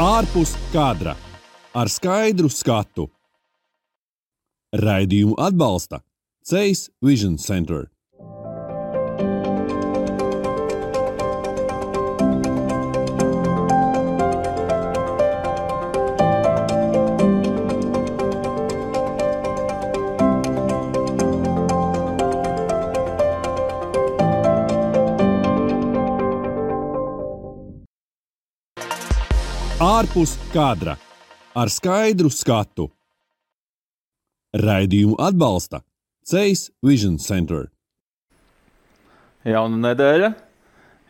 ārpus kadra ar skaidru skatu. Raidījumu atbalsta Ceļš Vision Center. Ārpus kadra ar skaidru skatu. Raidījumu atbalsta Ceļš Vision Center. Jauna nedēļa,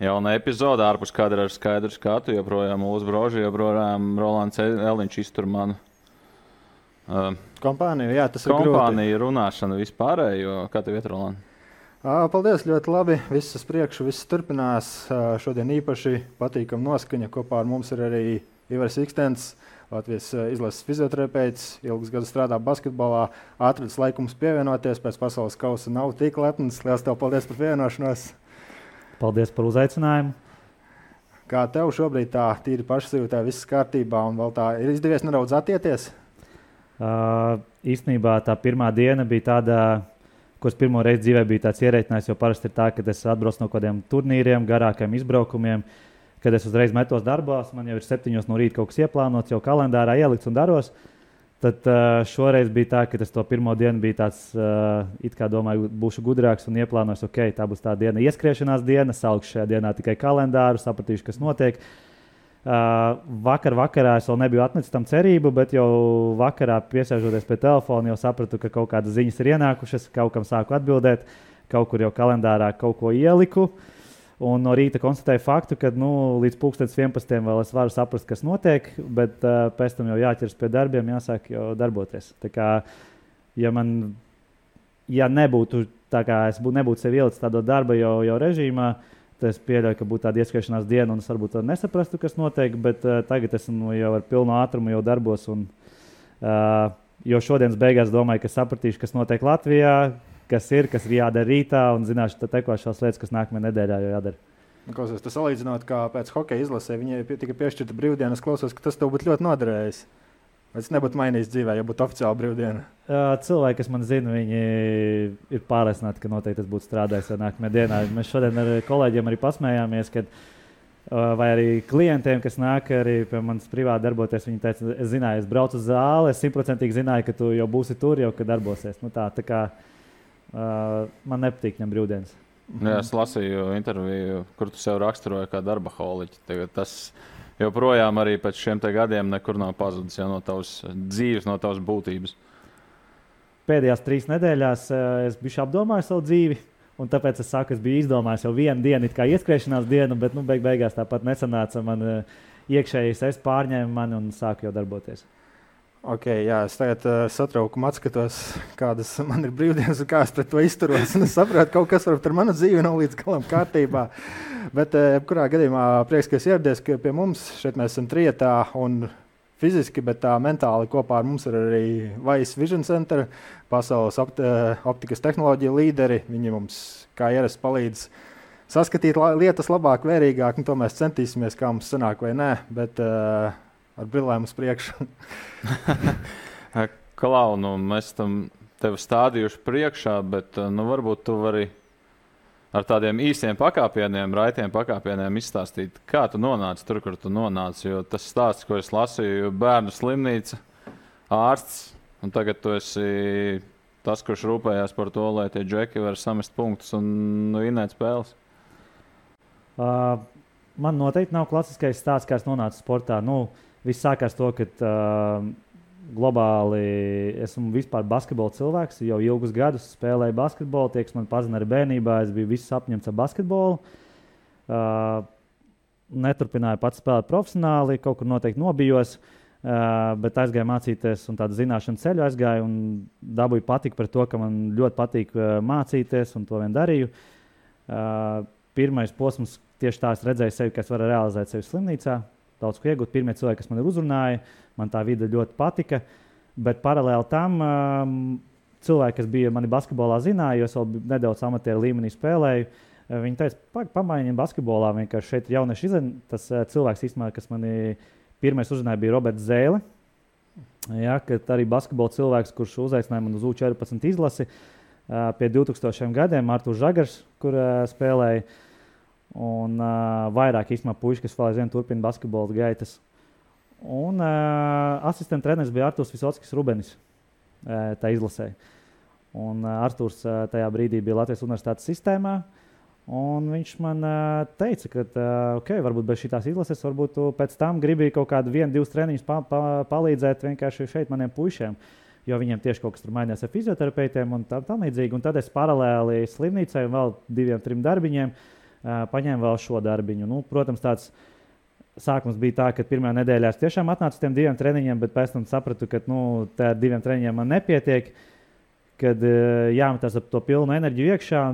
jauna epizode ārpus kadra ar skaidru skatu. Joprojām Mūsu broži, joprojām Rolands Eliņš iztur manu. Uh, kompānija, jā, tas ir kompānija, runāšana vispārējo. Kā tev iet, Roland? Paldies, ļoti labi. Viss uz priekšu, viss turpinās. Šodien īpaši patīkama noskaņa. Kopā ar mums ir arī Ivars Ikstens, Latvijas eh, izlases fizioterapeits, ilgus gadus strādā basketbolā, atradis laikums pievienoties pēc pasaules kausa. Nav tik lepns. Lielas tev paldies par pievienošanos. Paldies par uzaicinājumu. Kā tev šobrīd tā tīri pašsajūtā, viss kārtībā un vēl tā ir izdevies nedaudz attieties? Uh, īstenībā tā pirmā diena bija tāda, es pirmo reizi dzīvē biju ierēķinājis. Jo parasti ir tā, ka es atbraucu no kaut kādiem turnīriem, garākiem izbraukumiem. Uh, kad es uzreiz metos darbā, man jau ir septiņos no rīta kaut kas ieplānots, jau kalendārā ielikts un daros. Tad uh, šoreiz bija tā, ka es to pirmo dienu biju tāds, uh, it kā domāju, būšu gudrāks un ieplānojis, ok, tā būs tā diena, ieskriešanās diena, saukšu šajā dienā tikai kalendāru, sapratīšu, kas notiek. Uh, vakar, vakarā es vēl nebiju atmetis tam cerību, bet jau vakarā piesēžoties pie telefona, jau sapratu, ka kaut kādas ziņas ir ienākušas, kaut kam sāku atbildēt, kaut kur jau kalendārā kaut ko ieliku. Uh, Un no rīta konstatēju faktu, ka nu, līdz 11. vēl es varu saprast, kas notiek, bet uh, pēc tam jau jāķers pie darbiem, jāsāk jau darboties. Tā kā, ja man ja nebūtu tā, kā es būtu, nebūtu sev ielicis tādā darba jau, jau režīmā, tad es pieļauju, ka būtu tāda ieskriešanās diena, un es varbūt nesaprastu, kas notiek. Bet uh, tagad esmu jau ar pilnu ātrumu jau darbos. Un, uh, jo šodienas beigās domāju, ka sapratīšu, kas notiek Latvijā, kas ir, kas ir jādara rītā, un zināšu tekošās lietas, kas nākamajā nedēļā jau jādara. Klausos, tas salīdzinot, kā pēc hokeja izlasē viņai tika piešķirta brīvdiena, es klausos, ka tas tev būtu ļoti noderējis. Tas nebūtu mainījis dzīvē, ja būtu oficiāla brīvdiena? Cilvēki, kas man zina, viņi ir pārliecināti, ka noteikti tas būtu strādājis nākamajā dienā. Mēs šodien ar kolēģiem arī pasmējāmies, kad, vai arī klientiem, kas nāk arī pie manis privāti darboties, viņi teica, es zināju, es braucu uz zāli, es simtprocentīgi zināju, ka tu jau būsi tur, jau kad darbosies. Nu, tā, tā kā, Uh, man nepatīk ņemt brīvdienas. Jā, es lasīju interviju, kur tu sev raksturoji kā darba holiķi. Tas joprojām arī pēc šiem gadiem nekur nav pazudis ja, no tavas dzīves, no tavas būtības. Pēdējās trīs nedēļās es biju apdomājis savu dzīvi. Un tāpēc es saku, es biju izdomājis jau vienu dienu, kā ieskriešanās dienu, bet nu, beig beigās tāpat nesanāca. Man iekšējais es pārņēmu mani un sāku jau darboties. Okay, jā, es tagad uh, satraukumā skatos, kādas man ir brīvdienas un kā es pret to izturos. Es saprotu, ka kaut kas ar manu dzīvi nav līdz galam kārtībā. Bet, uh, jebkurā gadījumā, prieks, ka esi ieradies pie mums. Šeit mēs esam trietā un fiziski, bet tā mentāli kopā ar mums ir arī Vice Vision Center, pasaules opt optikas tehnoloģija līderi. Viņi mums, kā ierasts, palīdz saskatīt lietas labāk, vērīgāk. To mēs centīsimies, kā mums sanāk vai nē. Bet, uh, ar brillēm uz priekšu. Klau, nu, mēs tam tevi stādījuši priekšā, bet eh, nu, varbūt tu vari ar tādiem īsiem pakāpieniem, raitiem pakāpieniem izstāstīt, kā tu nonāci tur, kur tu nonāci. Jo tas stāsts, ko es lasīju, bērnu slimnīca, ārsts, un tagad tu esi tas, kurš rūpējās par to, lai tie džeki var samest punktus un nu, vinēt spēles. Uh, man noteikti nav klasiskais stāsts, kā es nonācu sportā. Nu, uh, Viss sākās to, ka uh, globāli esmu vispār basketbola cilvēks. Jau ilgus gadus spēlēju basketbolu, tie, kas man pazina arī bērnībā, es biju viss apņemts ar basketbolu. Uh, neturpināju pats spēlēt profesionāli, kaut kur noteikti nobijos. Uh, bet aizgāju mācīties, un tādu zināšanu ceļu aizgāju, un dabūju patiku par to, ka man ļoti patīk uh, mācīties, un to vien darīju. Uh, pirmais posms, tieši tā es redzēju sevi, ka es varu realizēt sevi slimnīcā daudz ko iegūt. Pirmie cilvēki, kas man uzrunāja, man tā vide ļoti patika. Bet paralēli tam um, cilvēki, kas bija mani basketbolā, zināja, jo es vēl nedaudz amatieru līmenī spēlēju. Uh, viņi teica, pamainīsim basketbolā. Vienkārši šeit ir jaunieši izdevies. Tas uh, cilvēks, īstenībā, kas mani Pirmais uzrunājums bija Roberts Zēle. Jā, arī basketbola cilvēks, kurš uzaicināja mani uz U14 izlasi pie 2000 gadiem, Artur Žagars, kur spēlēja. Un uh, vairāk īstenībā puiši, kas vēl aizvien turpina basketbola gaitas. Un uh, asistenta treneris bija Arthurs Visotskis Rubenis. Uh, tā izlasēja. Un uh, Arthurs uh, tajā brīdī bija Latvijas Universitātes sistēmā. Un viņš man uh, teica, ka, uh, ok, varbūt bez šīs izlases, varbūt tu pēc tam gribi kaut kādu vienu, divus treniņus pa, pa, palīdzēt vienkārši šeit maniem puišiem. Jo viņiem tieši kaut kas tur mainījās ar fizioterapeitiem un tā, tam līdzīgi. Un tad es paralēli slimnīcai un vēl diviem, trim darbiņiem uh, paņēmu vēl šo darbiņu. Nu, protams, tāds sākums bija tā, ka pirmā nedēļā es tiešām atnācu uz tiem diviem treniņiem, bet pēc tam sapratu, ka nu, ar diviem treniņiem man nepietiek. Kad jāmetās ap to pilnu enerģiju iekšā,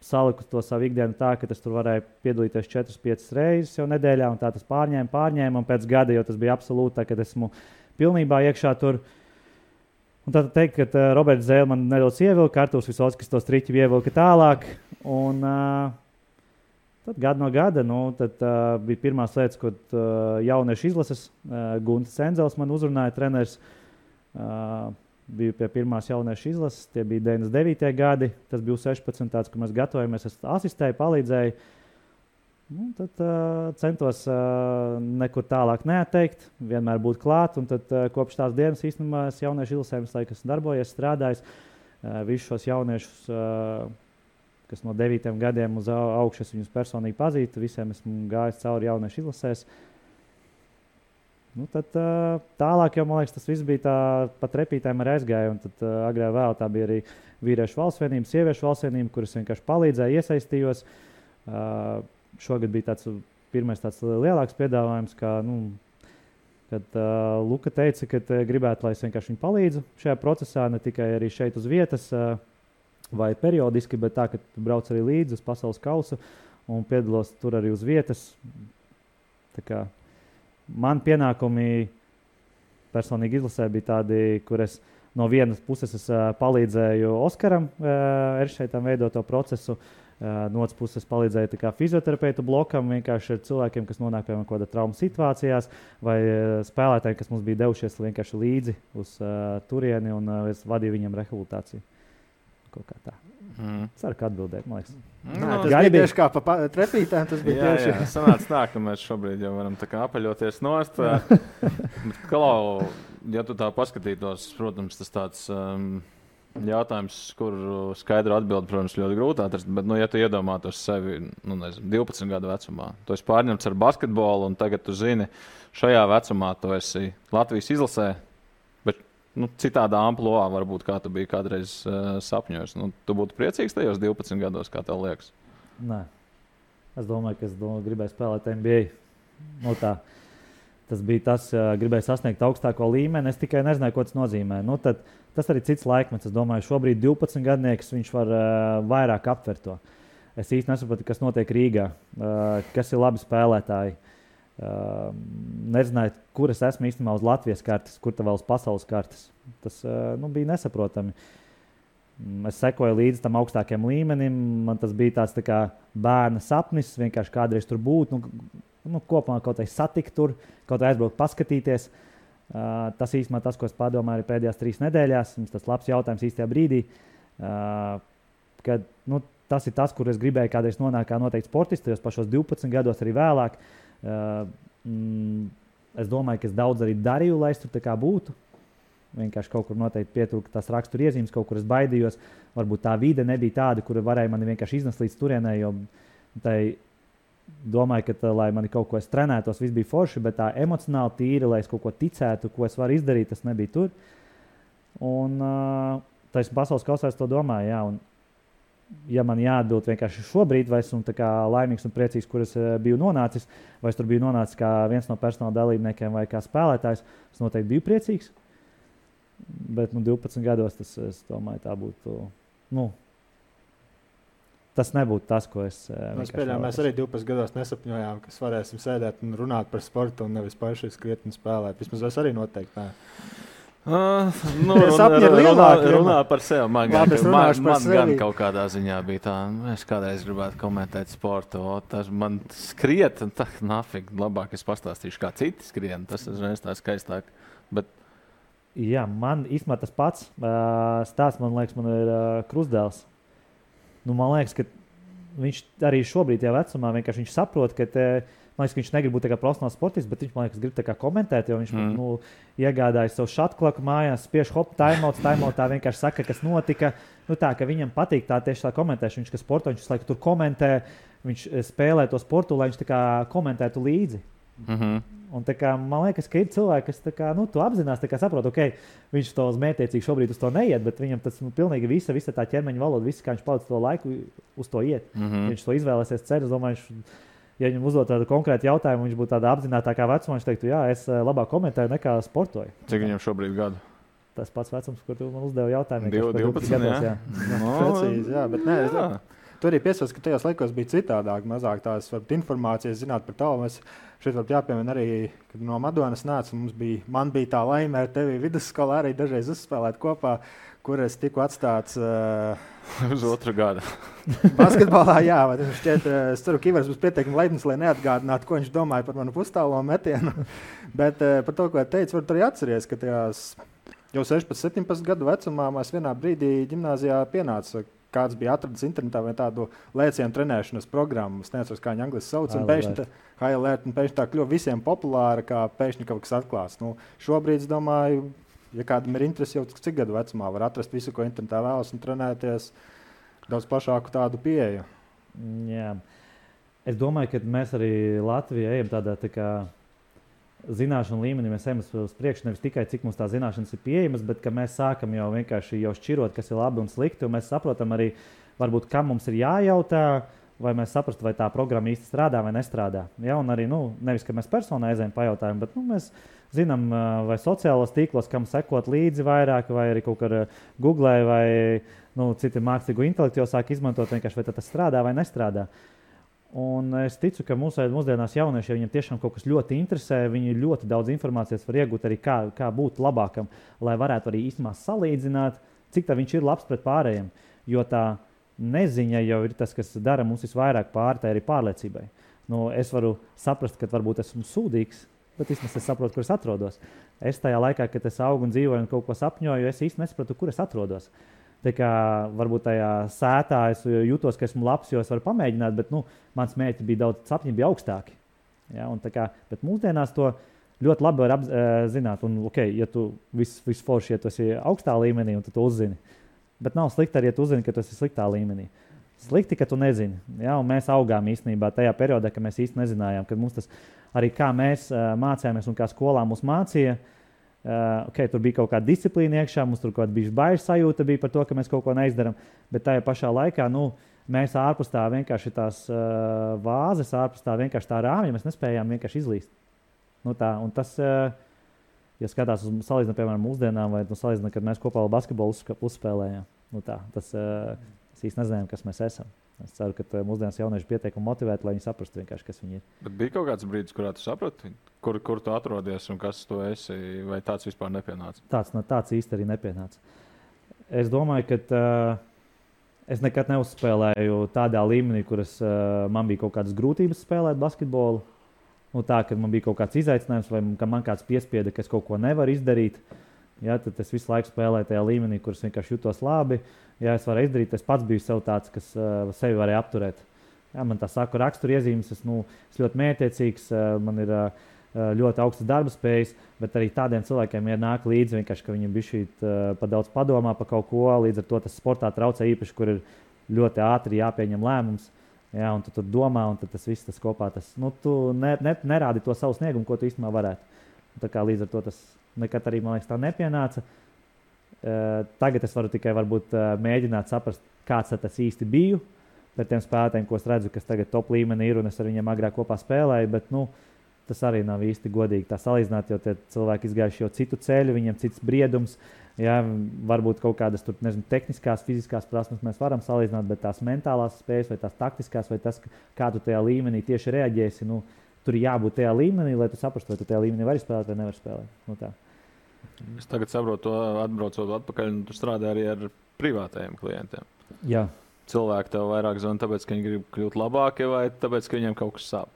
saliku to savu ikdienu tā, ka es tur varēju piedalīties 4-5 reizes jau nedēļā, un tā tas pārņēma, pārņēma, un pēc gada jau tas bija absolūti tā, kad esmu pilnībā iekšā tur. Un tad teikt, ka uh, Roberts Zēle man nedaudz ievilka, Artūrs Visots, kas to striķi ievilka tālāk. Un, uh, Tad gadu no gada nu, tad, uh, bija pirmās lietas, kad uh, jauniešu izlases uh, Gunts Cenzels man uzrunāja treneris. Uh, biju pie pirmās jauniešu izlases, tie bija 99. gadi. Tas bija 16. gads, kad mēs gatavojamies. Es asistēju, palīdzēju. Nu, tad uh, centos uh, nekur tālāk neatteikt, vienmēr būt klāt. Tad, uh, kopš tās dienas īstenībā es jauniešu izlasēm esmu darbojies, strādājis. Uh, visus šos jauniešus uh, kas no 9 gadiem uz augšu es viņus personīgi pazīstu. Visiem esmu gājis cauri jauniešu izlasēs. Nu, tad, tālāk jau man liekas, tas viss bija tā, pat repītēm ar aizgāju. Tad agrāk vēl tā bija arī vīriešu valsts vienība, sieviešu valsts vienība, kuras vienkārši palīdzēja, iesaistījos. Šogad bija tāds pirmais tāds lielāks piedāvājums, kā, nu, kad uh, Luka teica, ka gribētu, lai es vienkārši viņu palīdzu šajā procesā, ne tikai arī šeit uz vietas. Uh, vai periodiski, bet tā, ka brauc arī līdzi uz pasaules kausu un piedalos tur arī uz vietas. Man pienākumi personīgi izlasē bija tādi, kur es no vienas puses es, uh, palīdzēju Oskaram uh, Eršētam veidot to procesu. Uh, no otras puses, palīdzēju fizioterapeitu blokam, vienkārši ar cilvēkiem, kas nonāk pie kaut kāda trauma situācijās, vai uh, spēlētājiem, kas mums bija devušies vienkārši līdzi uz uh, turieni, un uh, es vadīju viņiem rehabilitāciju. Kaut kā tā. Mm. Ceru, ka atbildēju. Man liekas, Nā, nu, tas bija tieši kā pa trepītēm. Tas bija jā, tieši tā. Sanāca tā, ka mēs šobrīd jau varam apaļoties nost. Klau, ja tu tā paskatītos, protams, tas tāds. Um, Jautājums, kur skaidru atbildi, protams, ļoti grūti atrast. Bet, nu, ja tu iedomātos sevi nu, nezinu, 12 gadu vecumā, tu esi pārņemts ar basketbolu, un tagad tu zini, šajā vecumā tu esi Latvijas izlasē, nu, citādā amplitūdā, varbūt kā tu biji kādreiz uh, sapņojis. Nu, tu būtu priecīgs tajos 12 gados, kā tev liekas? Nē, es domāju, ka es domāju, gribēju spēlēt NBA. Nu, tā. Tas bija tas, uh, gribēju sasniegt augstāko līmeni. Es tikai nezināju, ko tas nozīmē. Nu, tad, tas arī cits laikmets. Es domāju, šobrīd 12 gadnieks viņš var uh, vairāk aptvert to. Es īsti nesaprotu, kas notiek Rīgā, uh, kas ir labi spēlētāji. Uh, Uh, nezināju, kur es esmu īstenībā uz Latvijas kartes, kur tā vēl uz pasaules kartes. Tas uh, nu, bija nesaprotami. Es sekoju līdzi tam augstākajam līmenim. Man tas bija tāds tā kā bērna sapnis, vienkārši kādreiz tur būt. Nu, nu, kopumā kaut kā satikt tur, kaut kā aizbraukt, paskatīties. Uh, tas īstenībā tas, ko es padomāju arī pēdējās trīs nedēļās. Tas labs jautājums īstajā brīdī. Uh, kad, nu, tas ir tas, kur es gribēju kādreiz nonākt kā noteikti sportists, tajos pašos 12 gados, arī vēlāk. Uh, mm, es domāju, ka es daudz arī darīju, lai es tur būtu. Vienkārši kaut kur noteikti pietrūka tās raksturiezīmes, kaut kur es baidījos. Varbūt tā vide nebija tāda, kur varēja mani vienkārši iznest līdz turienei. Jo tai domāju, ka, tā, lai mani kaut ko es trenētos, viss bija forši, bet tā emocionāli tīri, lai es kaut ko ticētu, ko es varu izdarīt, tas nebija tur. Un uh, tas pasaules kausā es to domāju. Jā, un ja man jāatbild vienkārši šobrīd, vai esmu laimīgs un priecīgs, kur es eh, biju nonācis, vai es tur biju nonācis kā viens no personāla dalībniekiem vai kā spēlētājs, es noteikti biju priecīgs. Bet nu, 12 gados tas, es domāju, tā būtu. Nu, tas nebūtu tas, ko es. Eh, mēs, pieļām, mēs arī 12 gados nesapņojām, ka varēsim sēdēt un runāt par sportu un nevis paši skriet un spēlēt. Vismaz es arī noteikti. Nē. Uh, nu, sapņi ir lielāki, runā, runā par sevi. Man, Labi, gan, man, man gan sevi. kaut kādā ziņā bija tā, nu, es kādreiz gribētu komentēt sportu. O, tas man skriet, un tā nafig. Labāk es pastāstīšu, kā citi skrien. Tas uzreiz tā skaistāk. Bet Jā, man īstenībā tas pats uh, stāsts, man liekas, man ir uh, krustdēls. Nu, man liekas, ka viņš arī šobrīd, jau vecumā, vienkārši saprot, ka, te, man liekas, ka viņš negrib būt kā profesionāls sportists, bet viņš man liekas, grib kā komentēt, jo viņš Mm. nu, iegādājas savu šatklaku mājās, spiež hop, timeout, timeout, tā vienkārši saka, kas notika. Nu, tā, ka viņam patīk tā tieši tā komentēšana, viņš, ka sporto, viņš laiku tur komentē, viņš eh, spēlē to sportu, lai viņš kā komentētu līdzi. mm -hmm. Un, kā, man liekas, ka ir cilvēki, kas kā, nu, to apzinās, kā saprot, ok, viņš to uz mētiecīgi šobrīd uz to neiet, bet viņam tas nu, pilnīgi visa, visa tā ķermeņa valoda, viss, kā viņš palicis to laiku, uz to iet. Mm -hmm. viņš to izvēlēsies ceļu. Es domāju, viņš, ja viņam uzdot tādu konkrētu jautājumu, viņš būtu tādā apzinātākā vecumā. Viņš teiktu, jā, es eh, labāk komentēju nekā sportoju. Cik viņam šobrīd gadu? Tas pats vecums, kur tu man uzdevi jautājumu. Div- vienkārši par 12, gados, jā. Nu, Precīzi, jā, bet nē, jā. Tur arī piesaistās, ka tajos laikos bija citādāk, mazāk tās varbūt, informācijas, zināt par tālu. Mēs šeit varam jāpiemina arī, kad no Madonas nāca. Mums bija, man bija tā laime ar tevi vidusskolā arī dažreiz uzspēlēt kopā, kur es tiku atstāts uh, Uz otru gadu. basketbolā. Jā, šķiet, uh, es ceru, ka Ivars būs pietiekami laipns, lai neatgādinātu, ko viņš domāja par manu pustālo metienu. Bet uh, par to, ko teicu, varat arī atcerēties, ka tajās jau 16, 17 gadu vecumā mēs vienā brīdī gimnājā pienāca. Kāds bija atradzis internetā vai tādu lēcienu trenēšanas programmu. Es nezinu, kā viņi angļuiski sauc. Un pēkšņi tā- tā kļuva visiem populāra, kā pēkšņi kaut kas atklāts. Nu, šobrīd, es domāju, ja kādam ir interese jau cik gadu vecumā, var atrast visu, ko internetā vēlas, un trenēties daudz plašāku tādu pieeju. Jā. Es domāju, ka mēs arī Latvijā ejam tādā tā kā zināšanu līmenī. Mēs ejam uz- priekšu nevis tikai cik mums tā zināšanas ir pieejamas, bet ka mēs sākam jau vienkārši jau šķirot, kas ir labi un slikti. Un mēs saprotam arī, varbūt, kam mums ir jājautā. Vai mēs saprotam, vai tā programma īsti strādā vai nestrādā. Ja, un arī nu, nevis, ka mēs personīgi aizējām pajautājām, bet nu, mēs zinām, vai sociālajos tīklos, kam sekot līdzi vairāk, vai arī kaut kur ā, Google vai nu, citi mākslīgo intelektu jau sāk izmantot, vienkārši vai tas strādā vai nestrādā. Un es ticu, ka mūsu mūsdienās jaunieši, ja viņiem tiešām kaut kas ļoti interesē, viņi ļoti daudz informācijas var iegūt arī kā, kā būt labākam, lai varētu arī īstenībā salīdzināt, cik tā viņš ir labs pret pārējiem. Jo tā neziņa jau ir tas, kas dara mums visvairāk ir arī pārliecībai. Nu, es varu saprast, ka varbūt esmu sūdīgs, bet vismaz es saprotu, kur es atrodos. Es tajā laikā, kad es augu un dzīvoju un kaut ko sapņoju, es īsti nesapratu, kur es atrodos. Tā kā varbūt tajā sētā es jūtos, ka esmu labs, jo es varu pamēģināt, bet nu, mans mērķis bija daudz, sapņi bija augstāki. Ja, kā, bet mūsdienās to ļoti labi var apzināt. Un, okay, ja tu viss vis forši, ja tu esi augstā līmenī, un tu to uzzini. Bet nav slikti arī, ja tu uzzini, ka tu esi sliktā līmenī. Slikti, ka tu nezini. Ja, un mēs augām īstenībā tajā periodā, kad mēs īstenībā nezinājām, kad mums tas arī kā mēs uh, mācījāmies un kā skolā mūs mācīja. Uh, okay, tur bija kaut kāda disciplīna iekšā, mums tur kaut kāda baisa sajūta bija par to, ka mēs kaut ko neizdarām. Bet tajā pašā laikā nu, mēs ārpus tā vienkārši tās uh, vāzes, ārpus tā vienkārši tā rāmja, mēs nespējām vienkārši izlīst. Nu, tā, un tas, uh, ja skatās uz salīdzinu, piemēram, mūsdienām, vai nu, salīdzinu, kad mēs kopā basketbolu uzspēlējām, nu, tā, tas uh, es īsti nezinājām, kas mēs esam. Es ceru, ka uh, mūsdienās jaunieši pietiekami motivēti, lai viņi saprastu kas viņi ir. Bet bija kaut kāds brīdis, kurā tu saprati, kur, kur tu atrodies un kas tu esi, vai tāds vispār nepienāca. Tāds, no, tāds īsti arī nepienāca. Es domāju, ka uh, es nekad neuzspēlēju tādā līmenī, kuras uh, man bija kaut kādas grūtības spēlēt basketbolu. Nu, tā, kad man bija kaut kāds izaicinājums, vai ka man kāds piespieda, ka es kaut ko nevaru izdarīt. Ja, tad es visu laiku spēlēju tajā līmenī, kurš vienkārši jutos labi. Ja es varu izdarīt, es pats biju sev tāds, kas uh, sevi varēja apturēt. Ja, man tā saka, raksturiezīmes, es, nu, es ļoti mētiecīgs, uh, man ir uh, ļoti augstas darba spējas, bet arī tādiem cilvēkiem ir nāk līdzi, ka viņi bija šī uh, pa daudz padomā par kaut ko. Līdz ar to tas sportā traucē īpaši, kur ir ļoti ātri jāpieņem lēmums. Ja, un tu tur domā, un tas viss tas kopā. Tas, nu, tu ne, ne, nerādi to savu sniegumu, ko tu īstenībā varētu. Un kā līdz ar to tas nekad arī man liekas, tā nepienāca. Uh, tagad es varu tikai varbūt, uh, mēģināt saprast, kāds tas īsti biju. Par tiem spēlētājiem, ko es redzu, kas tagad top līmenī ir, un es ar viņiem agrāk kopā spēlēju. Bet, nu, tas arī nav īsti godīgi tā salīdzināt, jo tie cilvēki izgājuši jau citu ceļu, viņiem cits briedums. Jā, varbūt kaut kādas tur, nezinu, tehniskās, fiziskās prasmes mēs varam salīdzināt, bet tās mentālās spējas, vai tās taktiskās, vai tas, kā tu tajā līmenī tieši reaģēsi, nu, tur jābūt tajā līmenī, lai tu saprastu, vai tu tajā līmenī vari spēlēt vai nevari spēlēt. Nu, tā. Es tagad saprotu, to atbraucot atpakaļ, tu strādā arī ar privātajiem klientiem. Jā. Cilvēki tev vairāk zvana, tāpēc, ka viņi grib kļūt labāki, vai tāpēc, ka viņiem kaut kas sāp.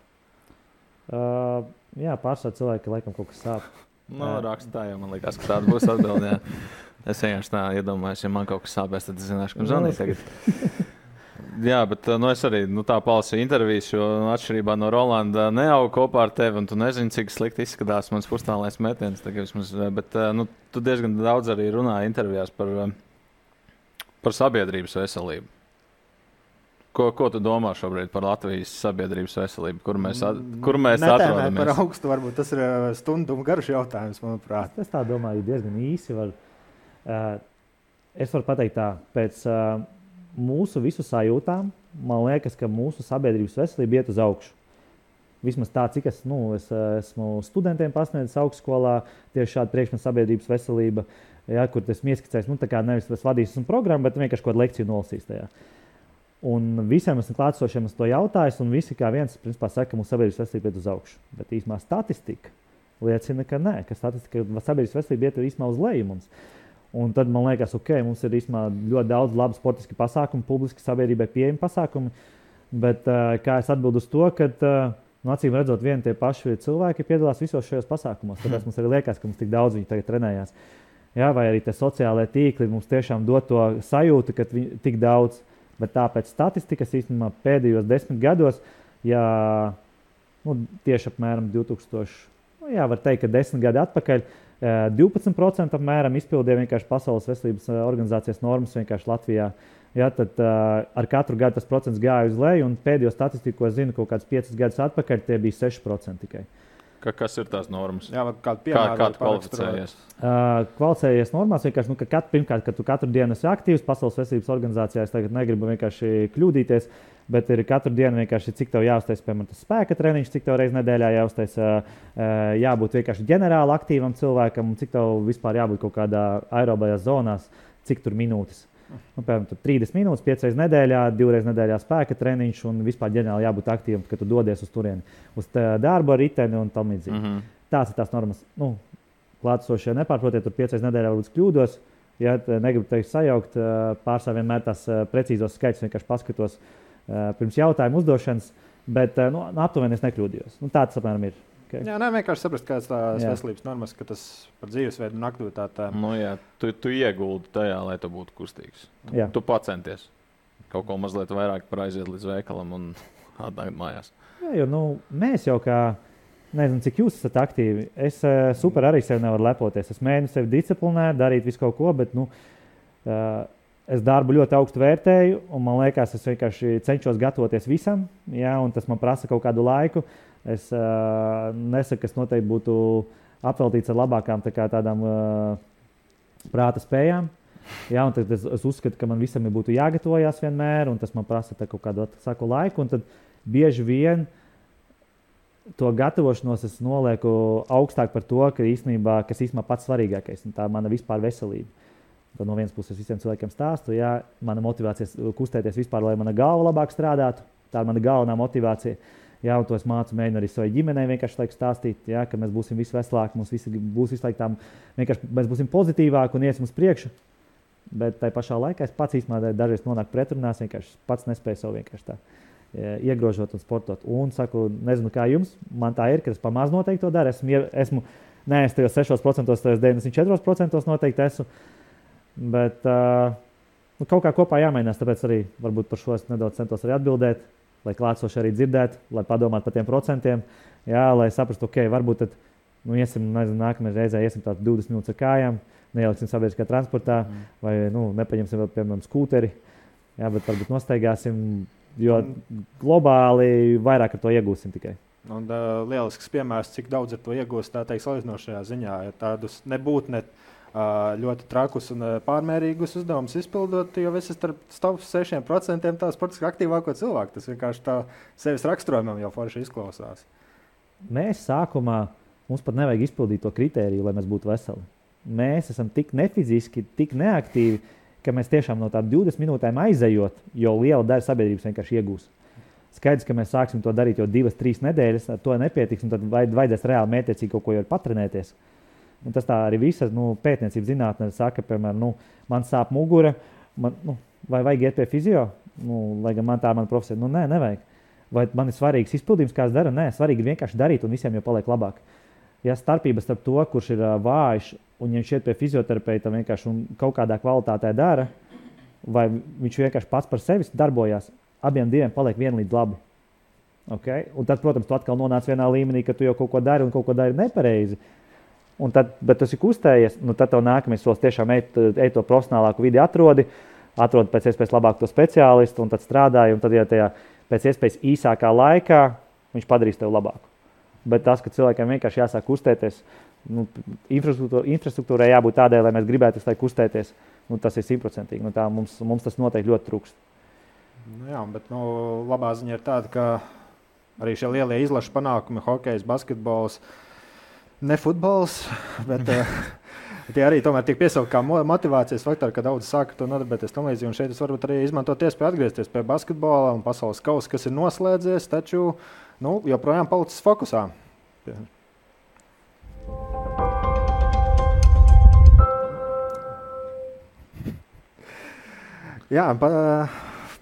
Uh, jā, pārsvarā cilvēki laikam kaut kas sāp. Nu, raksta tā, jau man liekas, ka tāda būs atbildība. Es vienkārši tā iedomājos, ja man kaut kas sāpēs, tad es zināšu, kam zvanīt tagad. Jā, bet nu, es arī nu, tā palasīju intervijas, jo nu, atšķirībā no Rolanda neaugu kopā ar tevi, tu nezini, cik slikti izskatās mans pustālais metiens. Vismaz, bet nu, tu diezgan daudz arī runāji intervijās par, par sabiedrības veselību. Ko, ko tu domā šobrīd par Latvijas sabiedrības veselību? Kur mēs, at, kur mēs atrodamies? Par augstu varbūt tas ir stundu garš jautājums, manuprāt. Es tā domāju, diezgan īsi. Var, uh, es varu pateikt tā, pēc uh, mūsu visu sajūtām, man liekas, ka mūsu sabiedrības veselība iet uz augšu. Vismaz tā, cik es, nu, es esmu studentiem pasniedzis augstskolā, tieši šāda priekšmeta sabiedrības veselība, ja, kur es ieskicēju, nu, tā kā nevis es vadīšu programmu, bet vienkārši kaut kādu lekciju nolasīju tajā. Un visiem esmu klātsošiem to jautājis, un visi kā viens principā, saka, ka mūsu sabiedrības veselība iet uz augšu. Bet īstenībā statistika liecina, ka nē, ka statistika sabiedrības veselība iet īstenībā uz leju. Mums. Un tad man liekas, ok, mums ir īstenībā ļoti daudz labu sportisku pasākumu, publiski sabiedrībai pieejami pasākumi. Bet uh, kā es atbildu uz to, ka uh, nu, acīm redzot, vieni tie paši cilvēki piedalās visos šajos pasākumos. Tāpēc mums arī liekas, ka mums tik daudz viņi tagad trenējās. Jā, vai arī tie sociālai tīkli mums tiešām dod to sajūtu, ka viņi tik daudz. Bet tāpēc statistikas īstenībā pēdējos desmit gados, ja nu, tieši apmēram 2000, nu, jā, var teikt, ka desmit gadi atpakaļ, uh, 12% apmēram izpildīja vienkārši Pasaules veselības organizācijas normas vienkārši Latvijā. Ja, tad uh, ar katru gadu tas procents gāja uz leju, un pēdējo statistiku, ko zinu, kaut kādus 5 gadus atpakaļ, tie bija 6% tikai. Ka, kas ir tās normas? Jā, kā kā kvalificējies? Uh, kvalificējies normās vienkārši, nu, ka kat, pirmkārt, ka tu katru dienu esi aktīvs Pasaules veselības organizācijā. Es tagad negribu vienkārši kļūdīties. Uh, bet ir katru dienu vienkārši cik tev jāuztais, piemēram, tas spēka treniņš, cik tev reizes nedēļā jāuztais, jābūt vienkārši ģenerāli aktīvam cilvēkam, cik tev vispār jābūt kaut kādā aerobajās zonās, cik tur minūtes. Nu, piemēram, 30 minūtes, 5 reizes nedēļā, 2 reizes nedēļā spēka treniņš un vispār ģenerāli jābūt aktīvam, kad tu dodies uz turieni, uz darbu ar riteni un tam līdzīgi. Mm -hmm. Tās ir tās normas. Nu, Klātsošie nepārprotiet, tur 5 reizes nedēļā varbūt kļūdos. Ja negribu teikt sajaukt, pārsvarā vienmēr tās precīzos skaitļus vienkārši paskatos. Pirms jautājumu uzdošanas, bet nu, nu, aptuveni es nekļūdījos. Nu, tāds apmēram ir. Okay. Jā, nē, vienkārši saprast, kādas tās veselības normas, ka tas par dzīvesveidu un aktivitātēm. Nu, jā, tu, tu ieguldi tajā, lai tu būtu kustīgs. Tu, jā. tu pacenties kaut ko mazliet vairāk par aiziet līdz veikalam un atnākt mājās. Jā, jo nu, mēs jau kā. Nezinu, cik jūs esat aktīvi. Es uh, super arī sev nevaru lepoties. Es mēģinu sevi disciplinēt, darīt visu kaut ko, bet nu, uh, Es darbu ļoti augstu vērtēju, un man liekas, es vienkārši cenšos gatavoties visam, ja, un tas man prasa kaut kādu laiku. Es uh, nesaku, ka tas noteikti būtu apveltīts ar labākām tā tādām uh, prāta spējām. Ja, tad es, es uzskatu, ka man visam ir jāgatavojas vienmēr, un tas man prasa kaut kādu saku laiku. Tad bieži vien to gatavošanos es nolieku augstāk par to, ka īstenībā, kas īstenībā pats svarīgākais ir mana vispār veselība. Tad no vienas puses visiem cilvēkiem stāstu, ja mana motivācija kustēties vispār, lai mana galva labāk strādātu. Tā ir mana galvenā motivācija. Jā, un to es mācu, mēģinu arī savai ģimenei vienkārši laiku stāstīt, jā, ka mēs būsim visi veselāki, mums visi būs visu laiku tā, vienkārši mēs būsim pozitīvāki un iesim uz priekšu. Bet tajā pašā laikā es pats īstenībā dažreiz nonāku pretrunās, vienkārši pats nespēju sev vienkārši tā iegrožot un sportot. Un saku, nezinu, kā jums, man tā ir, ka es pamazs noteikti to daru. Esmu, esmu nē, es tajos 6%, tajos 94% noteikti esmu. Bet uh, nu, kaut kā kopā jāmainās, tāpēc arī varbūt par šo es nedaudz centos arī atbildēt, lai klātsoši arī dzirdētu, lai padomātu par tiem procentiem, jā, lai saprastu, ok, varbūt tad, nu, iesim, nezinu, nākamajā reizē iesim tādu 20 minūtes ar kājām, neieliksim sabiedriskajā transportā, mm. vai nu, nepaņemsim vēl, piemēram, skūteri, jā, bet varbūt nostaigāsim, jo globāli vairāk ar to iegūsim tikai. Un uh, lielisks piemērs, cik daudz ar to iegūst, tā teikt, salīdzinošajā ziņā, ja tādus nebūtu ne ļoti trakus un pārmērīgus uzdevumus izpildot, jo es esmu starp 6% tā sportiski aktīvāko cilvēku. Tas vienkārši tā sevis raksturojumam jau forši izklausās. Mēs sākumā mums pat nevajag izpildīt to kritēriju, lai mēs būtu veseli. Mēs esam tik nefiziski, tik neaktīvi, ka mēs tiešām no tām 20 minūtēm aizejot, jo liela daļa sabiedrības vienkārši iegūs. Skaidrs, ka mēs sāksim to darīt jau divas, trīs nedēļas, ar to nepietiks, un tad vajadzēs reāli mētiecīgi kaut ko jau patrenēties. Uh, Un tas tā arī visas nu, pētniecības zinātnē saka, piemēram, nu, man sāp mugura, man, nu, vai vajag iet pie fizio, nu, lai gan man tā ir mana profesija. Nu, nē, nevajag. Vai man ir svarīgs izpildījums, kā es daru? Nē, svarīgi ir vienkārši darīt, un visiem jau paliek labāk. Ja starpība starp to, kurš ir uh, vājš, un viņš iet pie fizioterapeita vienkārši un kaut kādā kvalitātē dara, vai viņš vienkārši pats par sevi darbojas, abiem diviem paliek vienlīdz labi. Okay? Un tad, protams, tu atkal nonāc vienā līmenī, ka tu jau kaut ko dari un kaut ko dari nepareizi. Un tad, bet tas ir kustējies, nu tad tev nākamais solis tiešām eit, eit to profesionālāku vidi atrodi, atrodi pēc iespējas labāku to speciālistu un tad strādāji. Un tad, ja tajā pēc iespējas īsākā laikā viņš padarīs tevi labāku. Bet tas, ka cilvēkiem vienkārši jāsāk kustēties, nu, infrastruktūra, infrastruktūrai jābūt tādai, lai mēs gribētu lai kustēties, nu, tas ir simtprocentīgi. Nu, mums, mums tas noteikti ļoti trūkst. Nu, jā, bet nu, labā ziņa ir tāda, ka arī šie lielie izlaša panākumi, hokejs, basketbols, ne futbols. Bet, eh, Tie arī tomēr tiek piesaukti kā motivācijas faktori, kad daudzi sāka to nodarboties tam līdzīgi. Šeit es varbūt arī izmantot iespēju atgriezties pie basketbola un pasaules kausa, kas ir noslēdzies, taču nu, joprojām palicis fokusā. Jā, pa,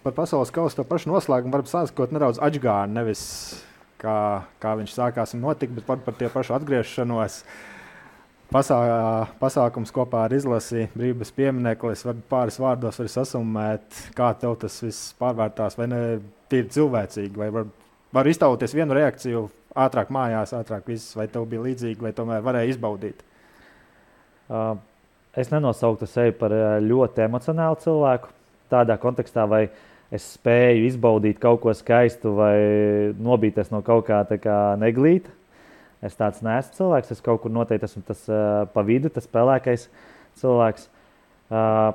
par pasaules kausu to pašu noslēgumu varam sākot nedaudz atgādāt. Nevis kā, kā viņš sākās un notika, bet par, par tie pašu atgriešanos. Pasā, pasākums kopā ar izlasi brīvības piemineklis, var pāris vārdos var sasumēt, kā tev tas viss pārvērtās, vai ne tīri cilvēcīgi, vai var, var iztauties vienu reakciju ātrāk mājās, ātrāk viss, vai tev bija līdzīgi, vai tomēr varēja izbaudīt? Uh, es nenosauktu sevi par ļoti emocionālu cilvēku tādā kontekstā, vai es spēju izbaudīt kaut ko skaistu vai nobīties no kaut kā, kā neglīta. Es tāds neesmu cilvēks, es kaut kur noteikti esmu tas uh, pa vidu, tas spēlēkais cilvēks. Uh,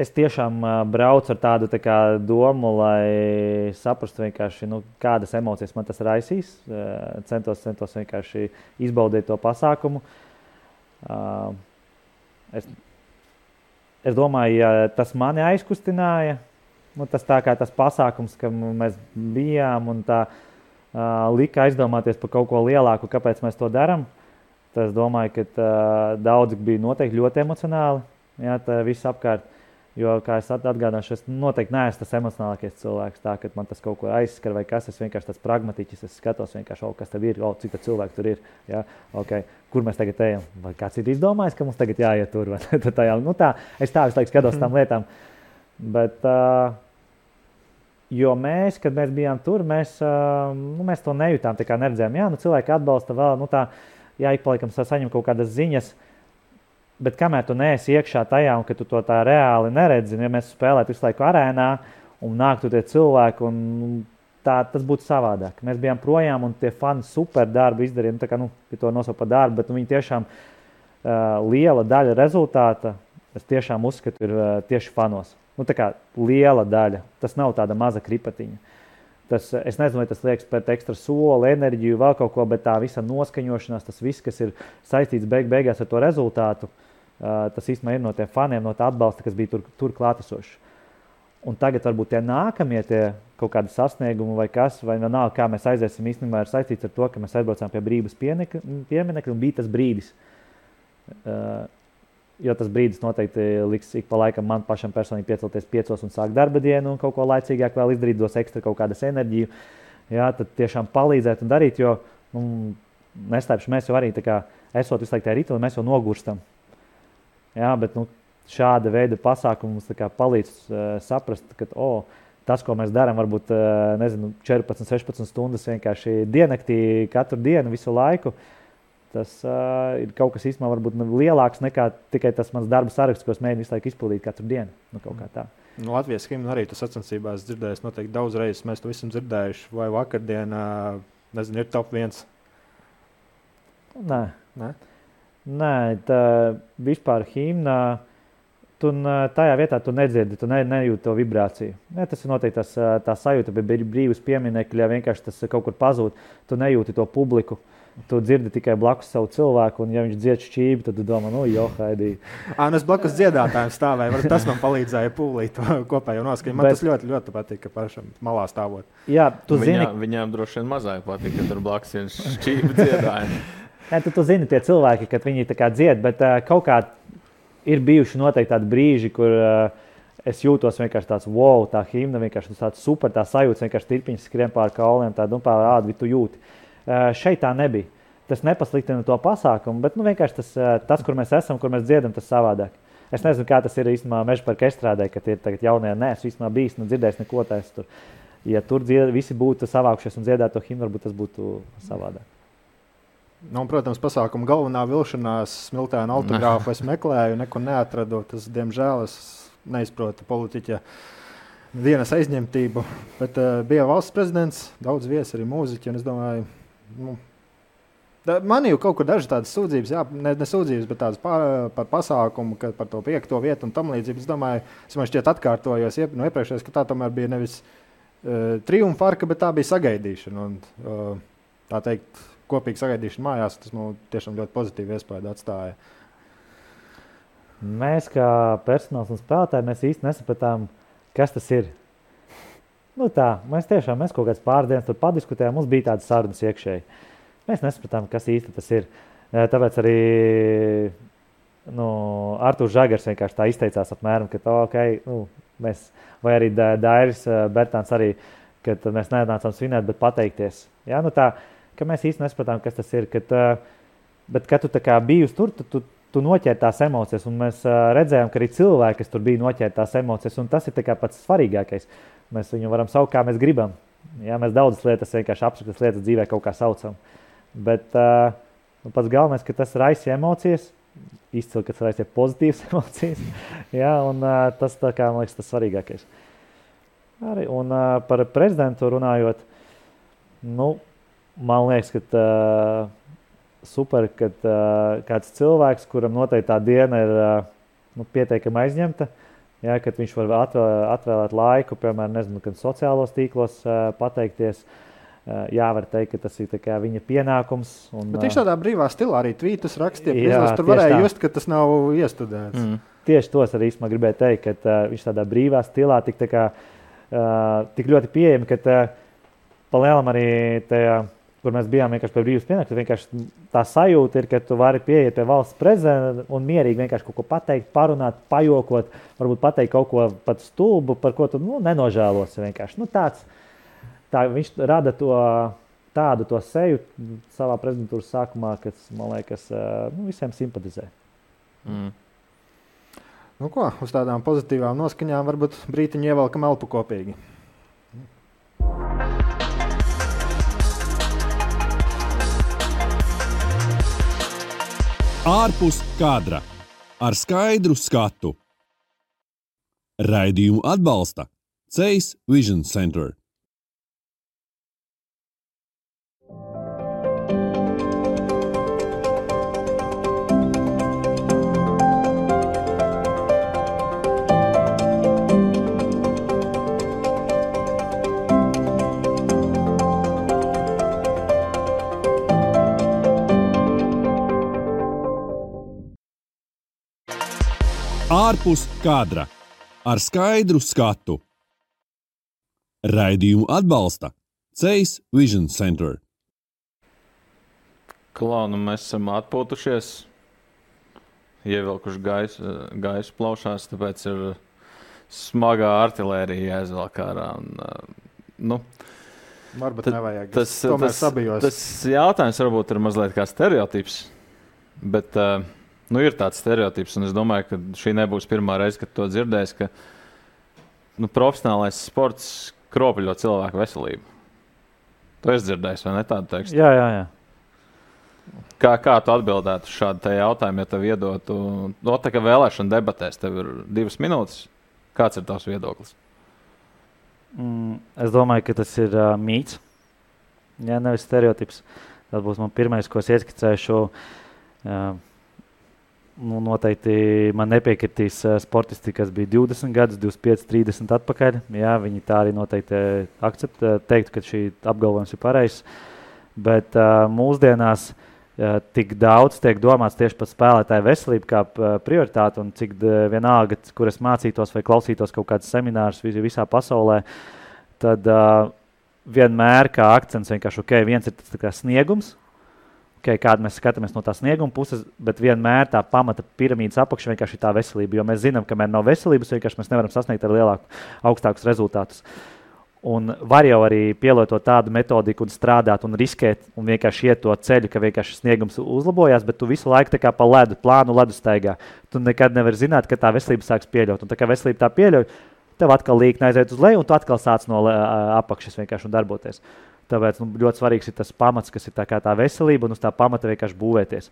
es tiešām uh, braucu ar tādu tā kā, domu, lai saprastu, nu, kādas emocijas man tas raisīs. Uh, centos, centos vienkārši izbaudīt to pasākumu. Uh, es es domāju, ja tas mani aizkustināja. Nu, tas tā kā tas pasākums, ka mēs bijām un tā uh, lika aizdomāties par kaut ko lielāku, kāpēc mēs to darām. Es domāju, ka uh, daudzi bija noteikti ļoti emocionāli. Jā, tā viss apkārt. Uh, Jo, kā es atgādināšu, es noteikti neesmu tas emocionālākais cilvēks. Tā, kad man tas kaut ko aizskar, vai kas es vienkārši tāds pragmatiķis, es skatos, oh, kas tur ir, oh, cik cilvēku tur ir. Ja? Okay. Kur mēs tagad ejam? Vai kāds ir izdomājis, ka mums tagad jāiet tur? tā, nu, tā, es tā visu laiku skatos uz tām lietām. Bet, uh, Jo mēs, kad mēs bijām tur, mēs, uh, nu, mēs to nejūtām. Neredzējām, jā, nu, cilvēki atbalsta vēl, nu, tā, jā, ik pa laikam saņem kaut kādas ziņas. Uh, Bet kamēr tu neesi iekšā tajā, un tu to tā reāli neredzi, ja mēs spēlētu visu laiku arēnā un nāktu tie cilvēki, un tā, tas būtu savādāk. Mēs bijām projām, un tie fani super darbu izdarīja. Nu, kā, nu, to nosauc par darbu, bet nu, viņi tiešām uh, liela daļa rezultāta, es tiešām uzskatu, ir uh, tieši fanos. Nu, tā kā liela daļa. Tas nav tāda maza kripatiņa. Tas, es nezinu, vai tas liekas pēc ekstra soli, enerģiju, vēl kaut ko, bet tā visa noskaņošanās, tas viss, kas ir saistīts beig beigās ar to rezultātu, uh, tas īstenībā ir no tiem faniem, no tā atbalsta, kas bija tur, tur klātesošs. Un tagad varbūt tie nākamie tie kaut kādi sasniegumi vai kas, vai vienalga, kā mēs aiziesim, īstenībā ir saistīts ar to, ka mēs aizbraucām pie brīvības pieminekļa un bija tas brīdis. Uh, jo tas brīdis noteikti liks ik pa laikam man pašam personīgi piecelties piecos un sākt darba dienu un kaut ko laicīgāk vēl izdarīt, dos ekstra kaut kādas enerģiju. Jā, tad tiešām palīdzēt un darīt, jo nu, neslēpšu, mēs jau arī tā kā esot visu laiku tajā rītā, mēs jau nogurstam. Jā, bet nu, šāda veida pasākumi mums palīdz uh, saprast, ka oh, tas, ko mēs darām, varbūt uh, nezinu, 14, 16 stundas vienkārši diennaktī, katru dienu, visu laiku. Tas uh, ir kaut kas īstenībā varbūt lielāks nekā tikai tas mans darba saraksts, ko es mēģinu visu laiku izpildīt katru dienu. Nu, nu, Latvijas himna arī tas sacensībās dzirdējis noteikti daudz reizes. Mēs to esam dzirdējuši. Vai vakardienā, nezinu, ir top viens? Nē. Nē? Nē, tā vispār himnā. Tu tajā vietā tu nedzirdi, tu ne, nejūti to vibrāciju. Ne, tas ir noteikti tas, tā sajūta, bet brīvs pieminekļi, ja vienkārši tas kaut kur pazūd, tu nejūti to publiku. Tu dzirdi tikai blakus savu cilvēku, un, ja viņš dzied šķīvi, tad tu domā, nu, jo, haidī. Ā, nu es blakus dziedātājiem stāvēju, tas man palīdzēja pūlīt kopējo noskaņu. Man Bet... tas ļoti, ļoti patika pašam malā stāvot. Jā, tu Viņā, zini. Viņām droši vien mazāk patika, ka tur blakus ir šķīvi dziedājumi. Nē, tu, tu zini, tie cilvēki, kad viņi dzied, bet uh, kaut kā ir bijuši noteikti tādi brīži, kur uh, es jūtos vienkārši tāds, wow, tā himna vienkārši tāds super, tā sajūta, vienkārši tirpiņš skrien pār kauliem, tā nu, pār ādu, tu jūti. Uh, šeit tā nebija. Tas nepasliktina to pasākumu, bet nu, vienkārši tas, uh, tas, kur mēs esam, kur mēs dziedam, tas savādāk. Es nezinu, kā tas ir īstenībā meža parka estrādē, kad ir tagad jaunie. Nē, es īstenībā bijis, nu dzirdējis neko tādu. Ja tur dzied, visi būtu savākušies un dziedātu to himnu, varbūt tas būtu savādāk. Nu, protams, pasākuma galvenā vilšanās, smiltēna autogrāfu es meklēju, neko neatradu. Tas, diemžēl, es neizprotu politiķa dienas aizņemtību. Bet uh, bija valsts prezidents, daudz viesi arī mūziķi. Es domāju, nu, Man jau kaut kur dažas tādas sūdzības, jā, ne, ne sūdzības, bet tādas par, par pasākumu, par to piekto vietu un tam līdzīgi. Es domāju, es man šķiet atkārtojos iep, no iepriekšējās, ka tā tomēr bija nevis uh, triumfa arka, bet tā bija sagaidīšana. Un, uh, tā teikt, kopīga sagaidīšana mājās, tas man tiešām ļoti pozitīvi iespēju atstāja. Mēs, kā personāls un spēlētāji, mēs īsti nesapratām, kas tas ir. Nu tā, mēs tiešām mēs kaut kādas pāris dienas tur padiskutējām, mums bija tādas sarunas iekšēji. Uh, Mēs nesapratām, kas īsti tas ir. Tāpēc arī nu, Arthurs Žagars vienkārši tā izteicās apmēram, ka tā, okay, nu, mēs, vai arī Dairis Bertāns arī, kad mēs nenācām svinēt, bet pateikties. Ja? Nu, tā, ka mēs īsti nesapratām, kas tas ir. Kad, bet, kad tu biji tur, tu, tu, tu noķēri tās emocijas, un mēs redzējām, ka arī cilvēki, kas tur bija, noķēri tās emocijas, un tas ir pats svarīgākais. Mēs viņu varam saukt, kā mēs gribam. Ja? Mēs daudzas lietas, vienkārši abstraktas lietas dzīvē kaut kā saucam. Bet uh, pats galvenais, ka tas raisa emocijas. Izcili, ka tas raisa pozitīvas emocijas. Jā, un, uh, tas, kā, man liekas, tas svarīgākais. Arī, un uh, par prezidentu runājot, nu, man liekas, ka uh, super, ka uh, kāds cilvēks, kuram noteikti tā diena ir uh, nu, pietiekami aizņemta, jā, kad viņš var atvēlēt, atvēlēt laiku, piemēram, nezinu, sociālos tīklos uh, pateikties. Uh, jā, var teikt, ka tas ir viņa pienākums. Un, Bet viņš tādā brīvā stilā arī tvītus rakstīja. Jā, tur varēja tā. just, ka tas nav iestudēts. Mm. Tieši tos arī es gribēju teikt, ka uh, viņš tādā brīvā stilā tik, tā kā, uh, tik ļoti pieejami, ka uh, palielam arī tajā, kur mēs bijām vienkārši pie brīvības pienākuma. Vienkārši tā sajūta ir, ka tu vari pieiet pie valsts prezidenta un mierīgi vienkārši kaut ko pateikt, parunāt, pajokot, varbūt pateikt kaut ko pat stulbu, par ko tu nu. Vienkārši. Nu, tāds, tā, viņš rada to tādu to seju savā prezidentūras sākumā, kas man liekas, nu, visiem simpatizē. Mm. Nu, ko, uz tādām pozitīvām noskaņām varbūt brīdiņu ievelkam elpu kopīgi. Ārpus kadra ar skaidru skatu. Raidījumu atbalsta Ceļš Vision Center. Ārpus kadra ar skaidru skatu. Raidījumu atbalsta Ceļš Vision Center. Klaunu mēs esam atpūtušies, ievilkuši gaisu, gaisu plaušās, tāpēc ir smagā artērija jāizvelk ārā. Un, nu, Varbūt tad, nevajag. Tas, tas, tas jautājums varbūt ir mazliet kā stereotips. Bet, uh, nu, ir tāds stereotips, un es domāju, ka šī nebūs pirmā reize, kad to dzirdēs, ka nu, profesionālais sports kropļo cilvēku veselību. To es dzirdēju, vai ne tādu tekstu? Jā, jā, jā. Kā, kā tu atbildētu šādu jautājumu, ja tev iedotu, no tā kā vēlēšana debatēs, tev ir divas minūtes? Kāds ir tavs viedoklis? Mm, es domāju, ka tas ir uh, mīts. Jā, nevis stereotips. Tas būs mans pirmais, ko es ieskicēšu. Uh, nu, noteikti man nepiekritīs uh, sportisti, kas bija 20 gadus, 25, 30 atpakaļ. Jā, viņi tā arī noteikti eh, akceptē, teiktu, ka šī apgalvojums ir pareizs. Bet uh, mūsdienās uh, tik daudz tiek domāts tieši par spēlētāju veselību kā prioritāti, un cik vienalga, kur es mācītos vai klausītos kaut kādus seminārus visā pasaulē, tad uh, vienmēr kā akcents vienkārši ok, viens ir tas sniegums, okay, kāda mēs skatāmies no tā snieguma puses, bet vienmēr tā pamata piramīdas apakšā vienkārši ir tā veselība. Jo mēs zinām, ka, kamēr nav veselības, vienkārši mēs nevaram sasniegt ar lielāku, augstākus rezultātus. Un var jau arī pielietot tādu metodiku, un strādāt, un riskēt, un vienkārši iet to ceļu, ka vienkārši sniegums uzlabojās, bet tu visu laiku kā pa ledu, plānu ledu staigā. Tu nekad nevari zināt, ka tā veselība sāks pieļaut. Un tā kā veselība tā pieļauj, tev atkal līkni aiziet uz leju, un tu atkal sāc no apakšas vienkārši darboties. Tāpēc nu, ļoti svarīgs ir tas pamats, kas ir tā, tā veselība, un uz tā pamata vienkārši būvēties.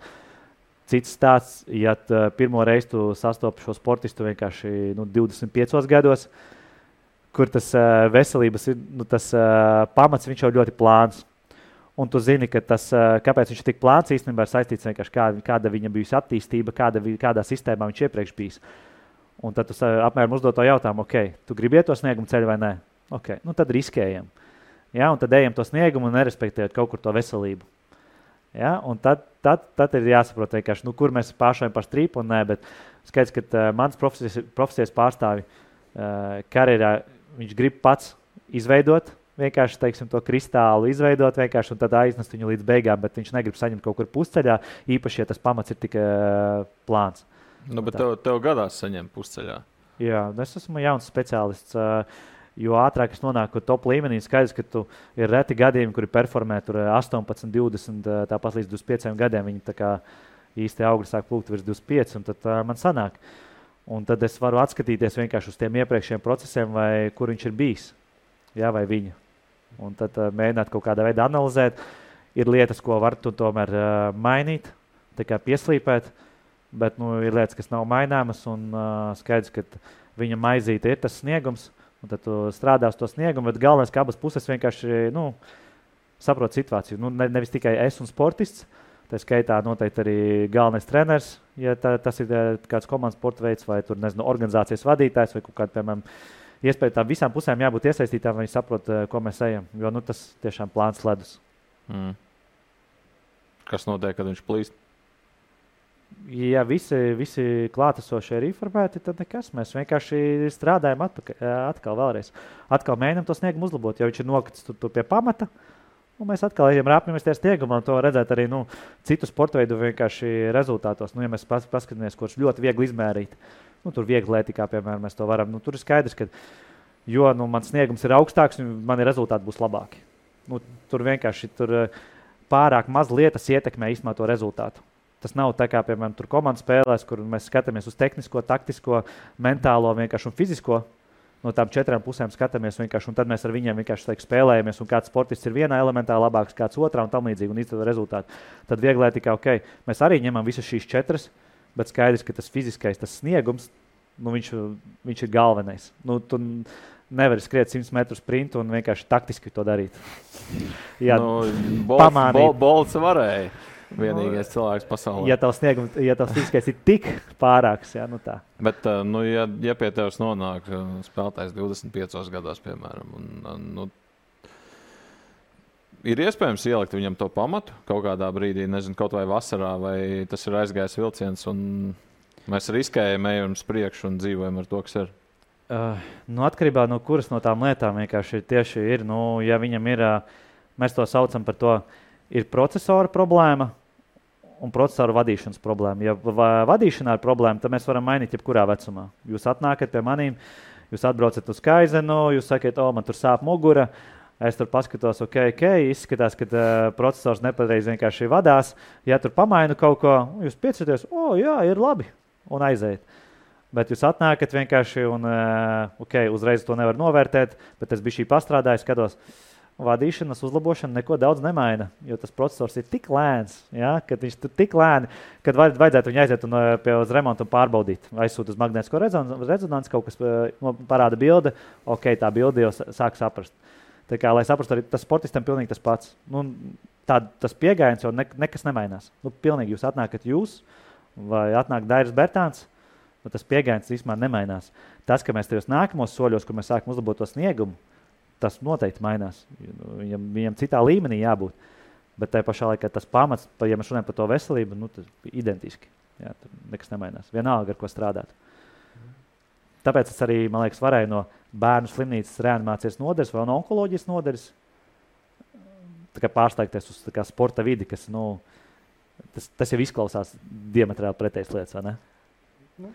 Cits stāsts, ja pirmo reizi tu sastopi šo sportistu vienkārši nu, 25 gados, kur tas uh, veselības ir, nu, tas, uh, pamats jau ļoti plāns. Un tu zini, ka tas, uh, kāpēc viņš ir tik plāns, īstenībā ir saistīts ar kā, kāda viņa bijusi attīstība, kāda, kādā sistēmā viņš iepriekš bijis. Un tad tu uh, apmēram uzdod to jautājumu, ok, tu gribi iet to sniegumu ceļu vai nē? Okay, nu tad riskējam. Ja, un tad ejam to sniegumu un nerespektējot kaut kur to veselību. Ja, un tad, tad, tad ir jāsaprot, nu, kur mēs pāršājam par strīpu un nē, bet skaidrs, ka uh, mans profesijas, profesijas pārstāvi uh, karjerā viņš grib pats izveidot. Vienkārši teiksim, to kristālu izveidot, vienkārši un tad aiznest viņu līdz beigām, bet viņš negrib saņemt kaut kur pusceļā. Īpaši, ja tas pamats ir tikai uh, plāns. Nu, bet tev, tev gadās saņemt pusceļā. Jā, es esmu jauns speciālists. Uh, jo ātrāk es nonāku top līmenī, skaidrs, ka tu ir reti gadījumi, kuri performē tur 18, 20, tāpat līdz 25 gadiem. Viņi tā kā īsti augļi sāk plūkt virs 25, un tad uh, man sanāk. Uh, Un tad es varu atskatīties vienkārši uz tiem iepriekšējiem procesiem, vai kur viņš ir bijis. Jā, vai viņa. Un tad uh, mēģināt kaut kādā veidā analizēt. Ir lietas, ko var tu tomēr uh, mainīt, pieslīpēt, bet nu, ir lietas, kas nav maināmas. Un uh, skaidrs, ka viņa maizīte ir tas sniegums, un tad tu strādā uz to sniegumu. Bet galvenais, ka abas puses vienkārši nu, saprot situāciju. Nu, ne, nevis tikai es un sportists, Tā skaitā noteikti arī galvenais treneris, ja tā, tas ir eh, kāds komandas sporta veids, vai tur, nezinu, organizācijas vadītājs, vai kāda, piemēram, iespēja tam visām pusēm jābūt iesaistītām, lai viņi saprotu, eh, ko mēs ejam. Jo nu, tas tiešām plāns ledus. Mm. Kas notiek, kad viņš plīst? Ja visi, visi klātesošie ir informēti, tad nekas. Mēs vienkārši strādājam atpakaļ, atkal, vēlreiz. Atkal mēģinām to sniegumu uzlabot. Ja viņš ir nokritis tur, tur pie pamata, Un mēs atkal ejam rāpjamies tajā stiegumā, un to redzēt arī nu, citu sporta veidu rezultātos. Nu, ja mēs pas, paskatāmies, kurš ļoti viegli izmērīt, nu, tur viegli lētīgā, piemēram, mēs to varam. Nu, tur ir skaidrs, ka jo nu, mans sniegums ir augstāks, man rezultāti būs labāki. Nu, tur vienkārši tur eh, pārāk maz lietas ietekmē īstenībā to rezultātu. Tas nav tā kā, piemēram, komandas spēlēs, kur mēs skatāmies uz tehnisko, taktisko, mentālo un fizisko no tām četrām pusēm skatāmies un tad mēs ar viņiem vienkārši teik, spēlējamies, un kāds sportists ir vienā elementā labāks, kāds otrā un tam līdzīgi, un izdarīt rezultātu. Tad vieglāk tikai, ok, mēs arī ņemam visas šīs četras, bet skaidrs, ka tas fiziskais, tas sniegums, nu, viņš, viņš ir galvenais. Nu, tu nevari skriet 100 metru sprintu un vienkārši taktiski to darīt. Jā, nu, bolts, bol, bolts varēja. Vienīgais cilvēks pasaulē. Ja tavs sniegums, ja tavs fiziskais ir tik pārāks, jā, nu tā. Bet, uh, nu, ja, ja pie tevis nonāk uh, spēlētājs 25 gados, piemēram, un, uh, nu, ir iespējams ielikt viņam to pamatu kaut kādā brīdī, nezinu, kaut vai vasarā, vai tas ir aizgājis vilciens, un mēs riskējam, ejam uz priekšu un dzīvojam ar to, kas ir. Uh, nu, atkarībā no kuras no tām lietām vienkārši ir tieši ir, nu, ja viņam ir, uh, mēs to saucam par to, ir procesora problēma, un procesoru vadīšanas problēma. Ja vadīšanā ir problēma, tad mēs varam mainīt jebkurā vecumā. Jūs atnākat pie maniem, jūs atbraucat uz Kaizenu, jūs sakat, o, man tur sāp mugura. Es tur paskatos, ok, ok, izskatās, ka uh, processors nepareizi vienkārši vadās. Ja tur pamainu kaut ko, jūs piecaties, o, jā, ir labi, un aiziet. Bet jūs atnākat vienkārši, un uh, ok, uzreiz to nevar novērtēt, bet es biju šī pastrādājis, skatos, uh, vadīšanas uzlabošana neko daudz nemaina, jo tas processors ir tik lēns, ja, ka viņš ir tik lēni, ka vajadzētu viņu aiziet un, eh, pie uz remontu un pārbaudīt. Aizsūtīt uz magnētisko rezonanci, kaut kas eh, no, parāda bilde, ok, tā bilde jau sāk saprast. Tā kā, lai saprastu, arī tas sportistam pilnīgi tas pats. Nu, tā, tas pieejams jau ne, nekas nemainās. Nu, pilnīgi jūs atnākat jūs vai atnāk Dairis Bertāns. Nu, tas pieejams īstenībā nemainās. Tas, ka mēs tajos nākamos soļos, kur mēs sākam uzlabot to sniegumu, tas noteikti mainās. Viņam, viņam citā līmenī jābūt. Bet tajā pašā laikā tas pamats, ja mēs runājam par to veselību, nu, tas ir identiski. Jā, tur nekas nemainās. Vienalga, ar ko strādāt. Tāpēc es arī, man liekas, varēju no bērnu slimnīcas reanimācijas nodaļas vai no onkoloģijas nodaļas pārsteigties uz kā, sporta vidi, kas nu, Tas, tas jau izklausās diametrāli pretējas lietas? Nu,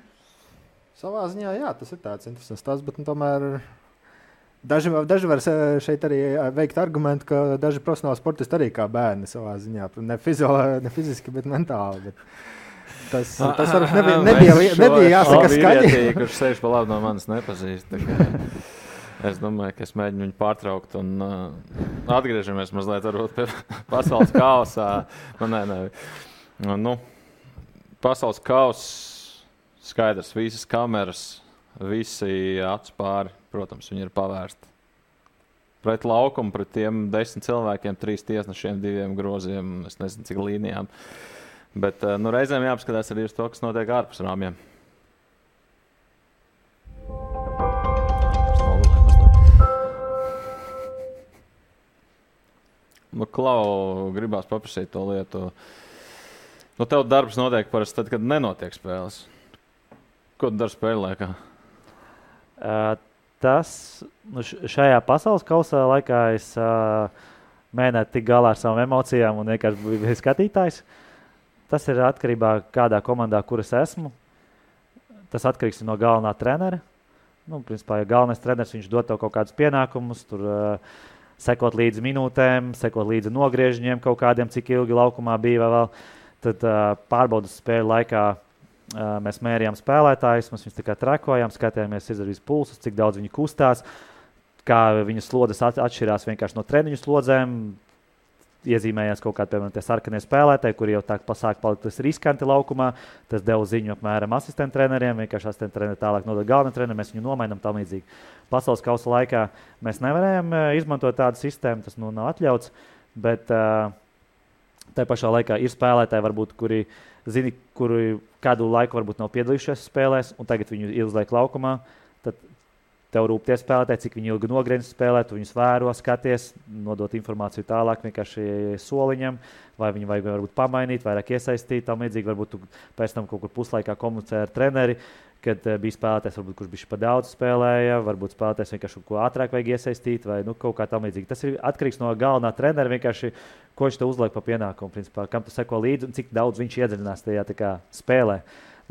savā ziņā, jā, tas ir tāds interesants stāsts, bet nu, tomēr. Daži, daži var šeit arī veikt argumentu, ka daži profesionāli sportisti arī kā bērni savā ziņā. Ne, fizio, ne fiziski, bet mentāli. Bet tas, tas varbūt nebija, nebija, nebija jāsaka skaļi. Kurš sēž pa labi no manis nepazīst. Es domāju, ka es mēģinu viņu pārtraukt un uh, atgriežamies mazliet pie pasaules kausa. Nu, nē, nē. Nu, nu, pasaules kausa skaidrs, visas kameras, visi acu pāri, protams, viņi ir pavērsti. Pret laukumu, pret tiem desmit cilvēkiem, trīs tiesnešiem, diviem groziem, es nezinu, cik līnijām. Bet uh, nu, reizēm jāapskatās arī uz to, kas notiek ārpus rāmjiem. Nu, Klau, gribās paprasīt to lietu. Nu, tev darbs notiek parasti tad, kad nenotiek spēles. Ko tu dari spēļu laikā? Uh, tas nu, šajā pasaules kausā laikā es uh, mēģināju tikt galā ar savām emocijām un vienkārši biju skatītājs. Tas ir atkarībā no kādā komandā, kur es esmu. Tas atkarīgs no galvenā trenera. Nu, principā, ja galvenais treneris dod tev kaut kādus pienākumus, tur uh, sekot līdzi minūtēm, sekot līdzi nogriežņiem kaut kādiem, cik ilgi laukumā bija vēl. Tad uh, pārbaudas spēļu laikā mēs mērījām spēlētājus, mēs viņus tikai trakojām, skatījāmies izdarījus pulsus, cik daudz viņi kustās, kā viņu slodzes atšķirās no treniņu slodzēm iezīmējās kaut kādi, piemēram, sarkanie spēlētāji, kuriem jau tā pasāk palikt riskanti laukumā. Tas deva ziņu apmēram asistentu treneriem, vienkārši asistentu treneri tālāk nodod galvenajam trenerim, mēs viņu nomainām tam līdzīgi. Pasaules kausa laikā mēs nevarējām izmantot tādu sistēmu, tas nu nav atļauts, bet uh, tā pašā laikā ir spēlētāji, varbūt, kuri zina, kuri kādu laiku varbūt nav piedalījušies spēlēs, un tagad viņu izliek laukumā. Tad Tev rūp tie spēlētāji, cik viņi ilgi nogriež spēlē, tu viņus vēro, skaties, nodot informāciju tālāk vienkārši soliņam, vai viņu vajag varbūt pamainīt, vairāk iesaistīt. Tam līdzīgi varbūt tu pēc tam kaut kur puslaikā komunicē ar treneri, kad uh, bija spēlētājs, varbūt, kurš bija pa daudz spēlēja, varbūt spēlētājs vienkārši kaut ko ātrāk vajag iesaistīt, vai nu, kaut kā tam līdzīga. Tas ir atkarīgs no galvenā trenera, vienkārši ko viņš tev uzliek pa pienākumu, principā, kam tu seko līdzi un cik daudz viņš iedziļinās tajā kā, spēlē.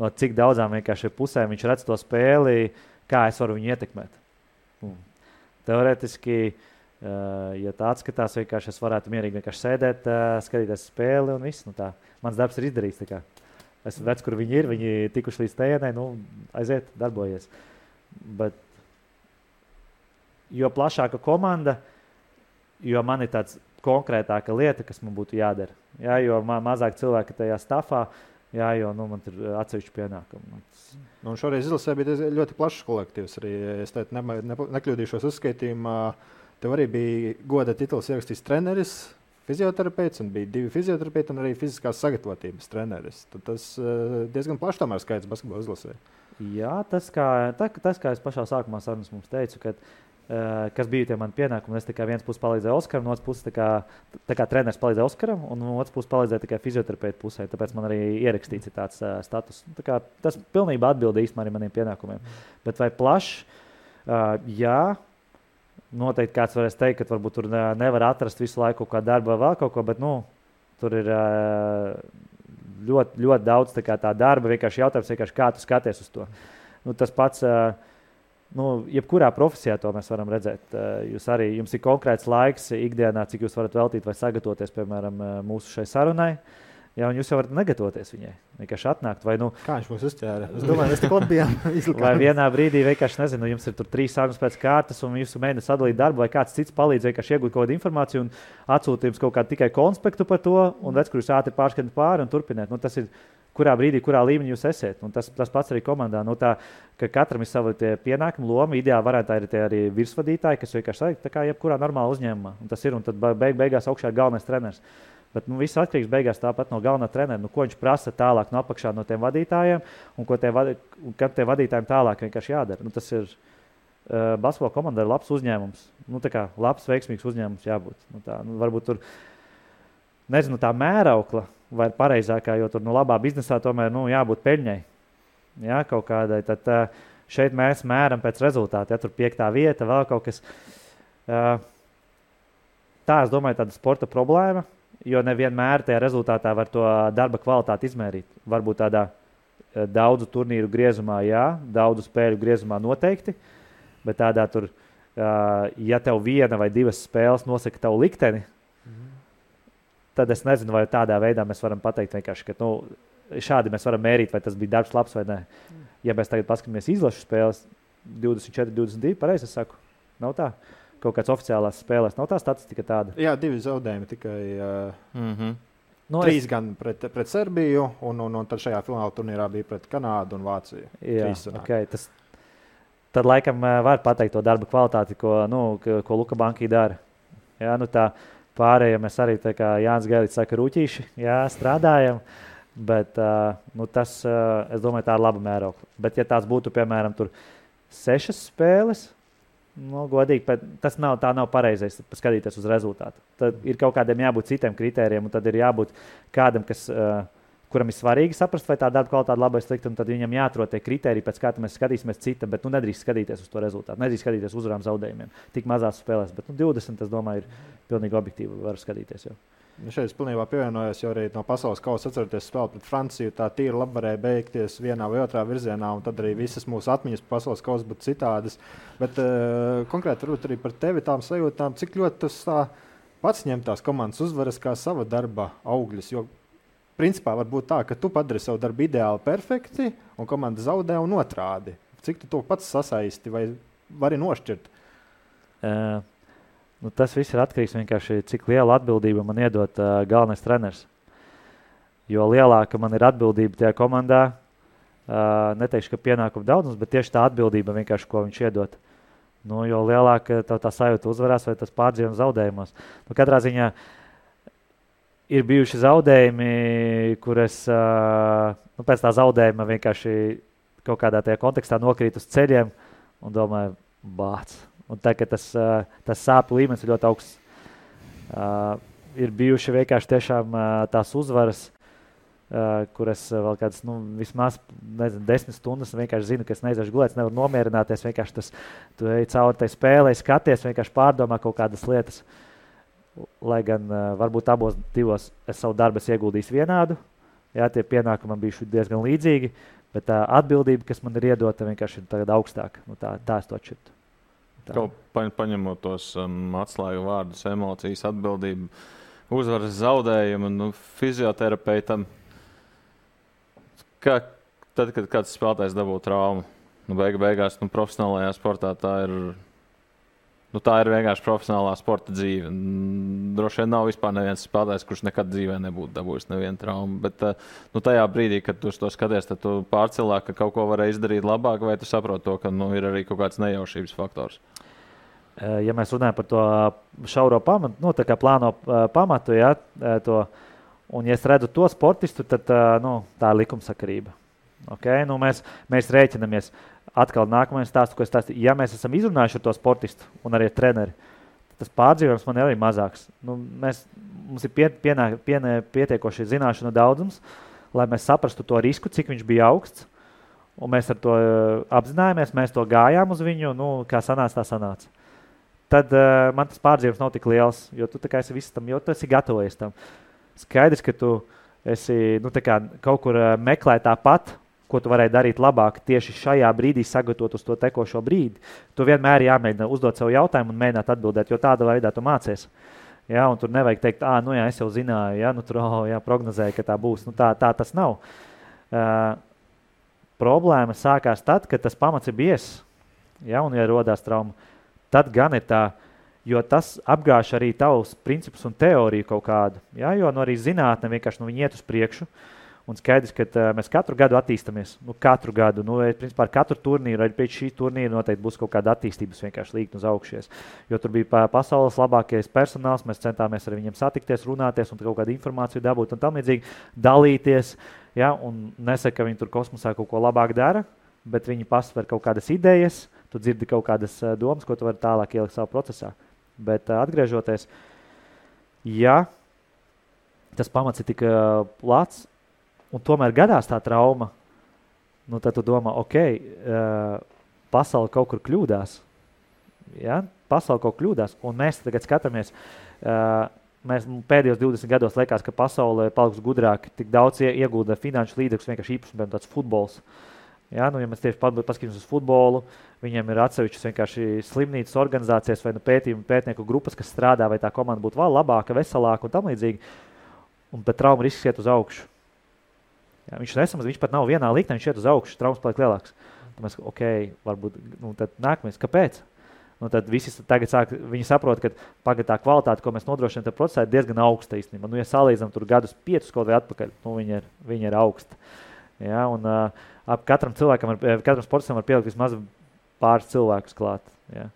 No cik daudzām pusēm viņš redz to spēli kā es varu viņu ietekmēt. Un teorētiski, uh, ja tā atskatās, vienkārši es varētu mierīgi sēdēt, uh, skatīties spēli un viss. Nu tā. Mans darbs ir izdarīts. Es redzu, kur viņi ir. Viņi ir tikuši līdz tēnai, nu, aiziet, darbojies. Bet, jo plašāka komanda, jo man ir tāds konkrētāka lieta, kas man būtu jādara. Jā, jo ma mazāk cilvēki tajā stāvā, jā, jo nu, man ir atsevišķi pienākumi. Nu, šoreiz izlasē bija ļoti plašs kolektīvs. Arī, es teicu, ne, ne, nekļūdīšos uzskaitījumā. Tev arī bija goda tituls ierakstījis treneris, fizioterapeits, un bija divi fizioterapeiti un arī fiziskās sagatavotības treneris. Tad tas uh, diezgan plašs tomēr skaits basketbola izlasē. Jā, tas kā, tā, tas, kā es pašā sākumā sarunas mums teicu, ka Uh, kas bija tie mani pienākumi. Es tikai viens puses palīdzēju Oskaram, no otras puses, tā kā, tā kā treneris palīdzēja Oskaram, un no otras puses palīdzēja tikai fizioterapeita pusē. Tāpēc man arī ierakstīts tāds uh, status. Tā kā, tas pilnībā atbild īstenībā arī maniem pienākumiem. Bet vai plašs? Uh, jā. Noteikti kāds varēs teikt, ka varbūt tur nevar atrast visu laiku kaut kādu darbu vai vēl kaut ko, bet nu, tur ir uh, ļoti, ļoti daudz tā, tā darba. Vienkārši jautājums, vienkārši, kā tu skaties uz to. Nu, tas pats. Uh, nu, jebkurā profesijā to mēs varam redzēt. Eh, jūs arī jums ir konkrēts laiks ikdienā, cik jūs varat veltīt vai sagatavoties, piemēram, eh, mūsu šai sarunai. Jā, un jūs jau varat negatavoties viņai. Vienkārši atnākt. Vai, nu, Kā viņš mums uzķēra? Es domāju, mēs tikko bijām izlaisti. Vai vienā brīdī vienkārši nezinu, jums ir trīs sarunas pēc kārtas, un jūs mēģināt sadalīt darbu, vai kāds cits palīdz vienkārši iegūt kaut kādu informāciju un atsūtīt jums kaut kādu tikai konspektu par to, un redz, kur jūs ātri pārskatāt pāri un turpiniet. Nu, tas ir kurā brīdī, kurā līmenī jūs esat. Un tas, tas pats arī komandā. Nu, tā, ka katram ir sava pienākuma loma. Ideāli varētu būt arī virsvadītāji, kas vienkārši ir jebkurā normālā uzņēmumā. Un tas ir un tad beig, beigās augšā ir galvenais treneris. Bet nu, viss atkarīgs beigās tāpat no galvenā trenera. Nu, ko viņš prasa tālāk no apakšā no tiem vadītājiem un ko tie, vadi, tiem vadītājiem tālāk vienkārši jādara. Nu, tas ir uh, basketbola komanda, ir labs uzņēmums. Nu, kā, labs, veiksmīgs uzņēmums jābūt. Nu, tā, nu, varbūt tur nezinu, tā mēraukla vai pareizākā, jo tur nu, labā biznesā tomēr nu, jābūt peļņai. Jā, kaut kādai. Tad šeit mēs mēram pēc rezultātu. Ja tur piektā vieta, vēl kaut kas. Tā, es domāju, tāda sporta problēma. Jo nevienmēr tajā rezultātā var to darba kvalitāti izmērīt. Varbūt tādā eh, daudzu turnīru griezumā, jā, daudzu spēļu griezumā noteikti, bet tādā tur, ja tev viena vai divas spēles nosaka tavu likteni, tad es nezinu, vai tādā veidā mēs varam pateikt, ka nu, šādi mēs varam mērīt, vai tas bija darbs labs vai nē. Ja mēs tagad paskatāmies izlašu spēles, 24, 22, pareizi es saku, nav tā. Kaut kāds oficiālās spēlēs nav tā statistika tāda. Jā, divi zaudējumi tikai. Uh, mm -hmm. No, Trīs es... gan pret, pret Serbiju, un, un, un tad šajā fināla turnīrā bija pret Kanādu un Vāciju. Jā, okay, tas, tad laikam var pateikt to darba kvalitāti, ko, nu, ko Luka Banka dara. Jā, nu tā, pārējie mēs arī, kā Jānis Gēlis saka, rūtīši strādājam. Bet uh, nu, tas, uh, es domāju, tā ir laba mēroga. Bet, ja tās būtu, piemēram, sešas spēles, nu, godīgi, tas nav, nav pareizais skatīties uz rezultātu. Tad ir kaut kādiem jābūt citiem kritērijiem, un tad ir jābūt kādam, kas. Uh, kuram ir svarīgi saprast, vai tā darba kvalitāte laba vai slikta, un tad viņam jāatrod tie kriteriji, pēc kā mēs skatīsimies citam, bet nu, nedrīkst skatīties uz to rezultātu, nedrīkst skatīties uz uzvarām, zaudējumiem. Tik mazās spēlēs, bet nu, 20, es domāju, ir pilnīgi objektīvi var skatīties. Jau. Nu, šeit es pilnībā pievienojos, jo arī no pasaules kausa atceroties spēli pret Franciju. Tā tīri labi varēja beigties vienā vai otrā virzienā, un tad arī visas mūsu atmiņas par pasaules kausa būtu citādas. Bet uh, konkrēti arī par tevi tām sajūtām, cik ļoti tas tā, pats ņem tās komandas uzvaras kā sava darba augļus. Jo, principā var būt tā, ka tu padari savu darbu ideāli perfekti, un komanda zaudē un otrādi. Cik tu to pats sasaisti vai vari nošķirt? Uh Nu, tas viss ir atkarīgs no tā, cik liela atbildība man iedod uh, galvenais treneris. Jo lielāka man ir atbildība tajā komandā, uh, neteikšu, ka pienākumu daudzums, bet tieši tā atbildība, ko viņš iedod. Nu, jo lielāka tā, tā sajūta uzvarēs vai tas pārdzīvojums zaudējumos. Nu, katrā ziņā ir bijuši zaudējumi, kurus uh, nu, pēc tā zaudējuma vienkārši kaut kādā tajā kontekstā nokrīt uz ceļiem un domāju, bācis Un tagad tas, tas sāpju līmenis ir ļoti augsts. Uh, ir bijuši vienkārši tiešām, uh, tās uzvaras, uh, kuras vēl kādas, nu, vismaz nezinu, desmit stundas vienkārši zinu, ka es neiziešu gulēt, nevaru nomierināties. Vienkārši tas, tu ej cauri tai spēlē, skaties, vienkārši pārdomā kaut kādas lietas. Lai gan uh, varbūt abos divos es savu darbu ieguldīju vienādu, jā, tie pienākumi man bijuši diezgan līdzīgi, bet tā atbildība, kas man ir iedota, vienkārši ir augstāka. Nu, tā, tā es to atšķirtu. Kaut pa, paņemot tos um, atslēgu vārdus, emocijas, atbildību, uzvaras zaudējumu, nu, fizioterapeitam. Kā, tad, kad kāds spēlētājs dabū traumu, nu, beig beigās nu, profesionālajā sportā tā ir. Nu, tā ir vienkārši profesionālā sporta dzīve. Droši vien nav vispār neviens spēlētājs, kurš nekad dzīvē nebūtu dabūjis nevienu traumu. Bet uh, nu, tajā brīdī, kad tu to skaties, tad tu pārcēlā, ka kaut ko varēja izdarīt labāk, vai tu saproti to, ka nu, ir arī kaut kāds nejaušības faktors. Eh, ja mēs runājam par to šauro pamatu, nu, tā kā plāno eh, pamatu, ja, eh, to, un ja es redzu to sportistu, tad nu, tā ir likumsakarība. Okay? Nu, mēs, mēs rēķinamies. Atkal nākamais stāsts, ko es stāstīju. Ja mēs esam izrunājuši ar to sportistu un arī treneri, tas pārdzīvojums man ir arī mazāks. Nu, mēs, mums ir pie, pienā, pienā, pietiekoši zināšanu daudzums, lai mēs saprastu to risku, cik viņš bija augsts. Un mēs ar to apzinājāmies, mēs to gājām uz viņu, nu, kā sanāca, tā sanāca tad uh, man tas pārdzīvums nav tik liels, jo tu esi visam tam, jo tu esi gatavojies tam. Skaidrs, ka tu esi nu, kā, kaut kur uh, meklē tāpat, ko tu varēji darīt labāk tieši šajā brīdī, sagatavot uz to tekošo brīdi. Tu vienmēr jāmēģina uzdot sev jautājumu un mēģināt atbildēt, jo tādā veidā tu mācies. Ja, tur nevajag teikt, ah, nu jā, es jau zināju, ja, nu, tur oh, jā, prognozēju, ka tā būs. Nu, tā, tā tas nav. Uh, problēma sākās tad, kad tas pamats ir biezs ja, un ja rodās trauma tad gan ir tā, jo tas apgāž arī tavus principus un teoriju kaut kādu. Ja? Jo nu, arī zinātnē vienkārši nu, iet uz priekšu. Un skaidrs, ka uh, mēs katru gadu attīstāmies. Nu, katru gadu, nu, principā ar katru turnīru, arī pēc šī turnīra noteikti būs kaut kāda attīstības, vienkārši līnija uz augšu. Jo tur bija pasaules labākais personāls, mēs centāmies ar viņiem satikties, runāties un kaut kādu informāciju dabūt un tam līdzīgi dalīties. Ja? Un nesaka, ka viņi tur kosmosā kaut ko labāk dara, bet viņi pasver kaut kādas idejas, tu dzirdi kaut kādas domas, ko tu vari tālāk ielikt savā procesā. Bet uh, atgriežoties, ja tas pamats ir tik uh, plats, un tomēr gadās tā trauma, nu, tad tu domā, ok, uh, pasaule kaut kur kļūdās. Ja? Pasaule kaut kur kļūdās, un mēs tagad skatāmies. Uh, mēs pēdējos 20 gados liekas, ka pasaulē ir palikusi gudrāka, tik daudz iegūda finanšu līdzekļus, vienkārši īpaši, piemēram, tāds futbols. Ja, nu, ja mēs tieši paskatāmies uz futbolu, viņiem ir atsevišķas vienkārši slimnīcas organizācijas vai nu, pētījumu pētnieku grupas, kas strādā, vai tā komanda būtu vēl labāka, veselāka un tam līdzīgi. Un pēc trauma risks iet uz augšu. Ja, viņš nesamaz, viņš pat nav vienā liktenī, viņš iet uz augšu, traumas paliek lielāks. Tad mēs, ok, varbūt nu, nākamais, kāpēc? Nu, tad visi tagad sāk, saprot, ka pagatā kvalitāte, ko mēs nodrošinām tajā procesā, ir diezgan augsta īstenībā. Nu, ja salīdzinām tur gadus piecus kaut vai atpakaļ, nu, viņi ir, viņi ir augsta. Ja, un, uh, ap katram cilvēkam, var, katram sportam var pielikt vismaz pāris cilvēkus klāt. Ja.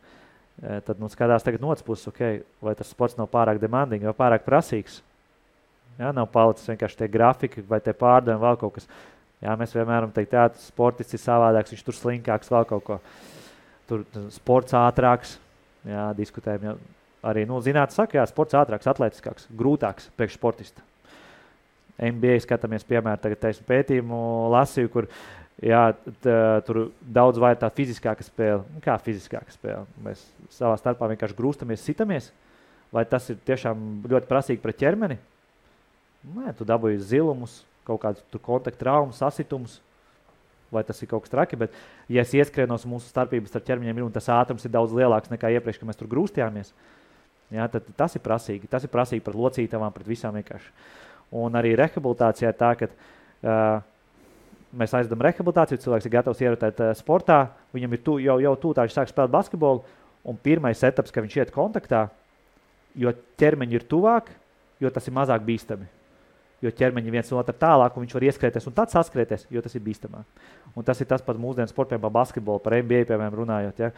Tad nu, skatās tagad no otras puses, okay, vai tas sports nav pārāk demanding vai pārāk prasīgs. Ja, nav palicis vienkārši tie grafiki vai tie pārdevumi vēl kaut kas. Jā, mēs vienmēr varam teikt, ka sports ir savādāks, viņš tur slinkāks, vēl kaut ko. Tur sports ātrāks, jā, diskutējam. Jā. Arī nu, zinātnē saka, ka sports ātrāks, atletiskāks, grūtāks priekš sportista. NBA skatāmies, piemēram, tagad taisnu pētījumu lasīju, kur jā, t, tur daudz vairāk tā fiziskāka spēle. Nu, kā fiziskāka spēle? Mēs savā starpā vienkārši grūstamies, sitamies. Vai tas ir tiešām ļoti prasīgi pret ķermeni? Nē, tu dabūji zilumus, kaut kādus kontaktu traumas, sasitumus. Vai tas ir kaut kas traki, bet, ja es ieskrienos mūsu starpības ar ķermeņiem, ir, un tas ātrums ir daudz lielāks nekā iepriekš, kad mēs tur grūstījāmies, jā, tad tas ir prasīgi. Tas ir prasīgi pret locītavām, pret visām vienkārši. Un arī rehabilitācijā tā, ka uh, mēs aizdodam rehabilitāciju, cilvēks ir gatavs ierotēt uh, sportā, viņam ir tu, jau, jau tūlīt, sāk spēlēt basketbolu, un pirmais etaps, kad viņš iet kontaktā, jo ķermeņi ir tuvāk, jo tas ir mazāk bīstami jo ķermeņi viens no otra tālāk, un viņš var ieskrieties un tad saskrieties, jo tas ir bīstamāk. Un tas ir tas pats mūsdienu sportiem, par basketbolu, par NBA, piemēram, runājot. Ja,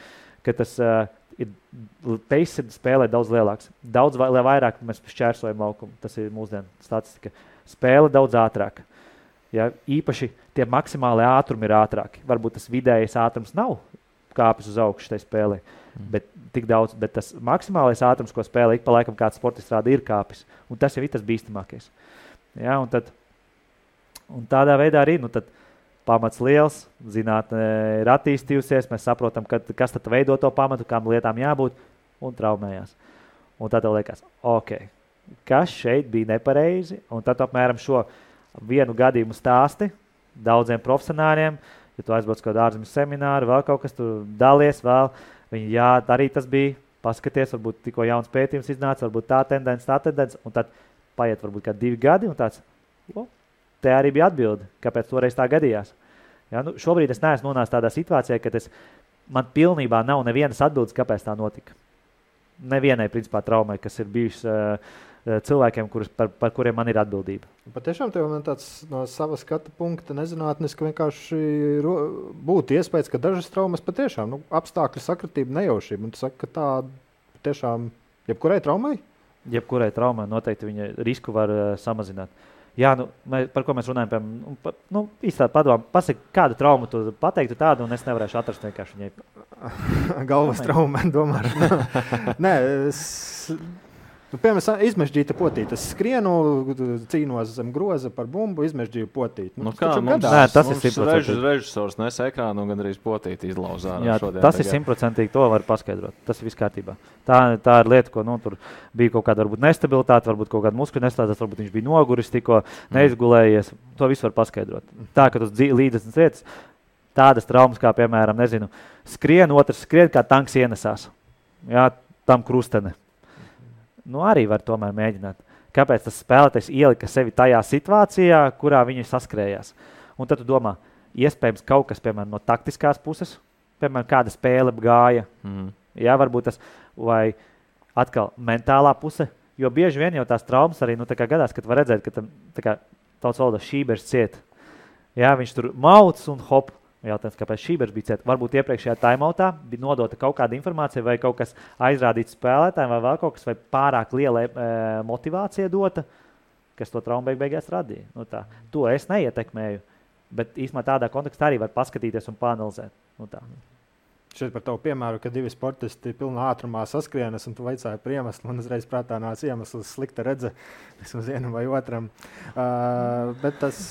ka tas uh, ir pace spēlē daudz lielāks. Daudz vairāk mēs šķērsojam laukumu. Tas ir mūsdienu statistika. Spēle daudz ātrāka. Ja, īpaši tie maksimālie ātrumi ir ātrāki. Varbūt tas vidējais ātrums nav kāpis uz augšu tajā spēlē. Mm. Bet, daudz, bet tas maksimālais ātrums, ko spēlē ik pa laikam kāds sportists rāda, ir kāpis. Un tas jau ir tas bīstamākais. Uh, Ja, un, tad, un tādā veidā arī nu, pamats liels, zinātnē ir attīstījusies, mēs saprotam, ka, kas tad veido to pamatu, kām lietām jābūt, un traumējās. Un tad liekas, ok, kas šeit bija nepareizi, un tad apmēram šo vienu gadījumu stāsti daudziem profesionāļiem, ja tu aizbrauc kaut kādu ārzemju semināru, vēl kaut kas tur dalies, vēl viņi, jā, arī tas bija, paskaties, varbūt tikko jauns pētījums iznāca, varbūt tā tendence, tā tendence, un tad paiet varbūt kādi divi gadi, un tāds, o, te arī bija atbilde, kāpēc toreiz tā gadījās. Ja, nu, šobrīd es neesmu nonācis tādā situācijā, ka es, man pilnībā nav nevienas atbildes, kāpēc tā notika. Nevienai, principā, traumai, kas ir bijušas uh, cilvēkiem, kurus, par, par kuriem man ir atbildība. Patiešām tev tāds no sava skatu punkta nezinātniski vienkārši būtu iespējas, ka dažas traumas patiešām nu, apstākļu sakritība, nejaušība. Un tu saki, ka tā patiešām jebkurai traumai jebkurai traumai noteikti viņa risku var uh, samazināt. Jā, nu, mē, par ko mēs runājam? Piemēram, nu, pa, nu, īstā padomā, pasaki, kādu traumu tu pateiktu tādu, un es nevarēšu atrast vienkārši viņai. Galvas trauma, domā. Nē, es Nu, piemēram, izmežģīta potīte. Es skrienu, cīnos zem groza par bumbu, izmežģīju potīti. Nu, nu, kā, mums, Nē, tas mums ir simtprocentīgi. Režisors nes ekrānu un gandrīz potīti izlauzā. Jā, tas ir simtprocentīgi, to var paskaidrot. Tas ir viss kārtībā. Tā, tā ir lieta, ko nu, tur bija kaut kāda varbūt, nestabilitāte, varbūt kaut kāda muskuļu nestabilitāte, varbūt viņš bija noguris, tikko neizgulējies. To visu var paskaidrot. Tā, ka tas līdzes lietas, tādas traumas kā, piemēram, nezinu, skrien, otrs skrien, kā tanks ienesās. Jā, tam krustene nu, arī var tomēr mēģināt. Kāpēc tas spēlētājs ielika sevi tajā situācijā, kurā viņi saskrējās? Un tad tu domā, iespējams, kaut kas piemēram, no taktiskās puses, piemēram, kāda spēle gāja. Mm. Jā, varbūt tas vai atkal mentālā puse. Jo bieži vien jau tās traumas arī nu, gadās, kad var redzēt, ka tam tautas valodā šī bērns ciet. Jā, viņš tur mauc un hop, Jautājums, kāpēc šī bija cieta? Varbūt iepriekšējā timeoutā bija nodota kaut kāda informācija, vai kaut kas aizrādīts spēlētājiem, vai vēl kaut kas, vai pārāk liela e, motivācija dota, kas to traumu beig beigās radīja. Nu, tā. to es neietekmēju, bet īstenībā tādā kontekstā arī var paskatīties un panelizēt. Nu, tā. Šeit par tavu piemēru, ka divi sportisti pilnā ātrumā saskrienas, un tu vaicāji par iemeslu. Man uzreiz prātā nāca iemesls, slikta redzes vismaz vienam vai otram. Uh, bet tas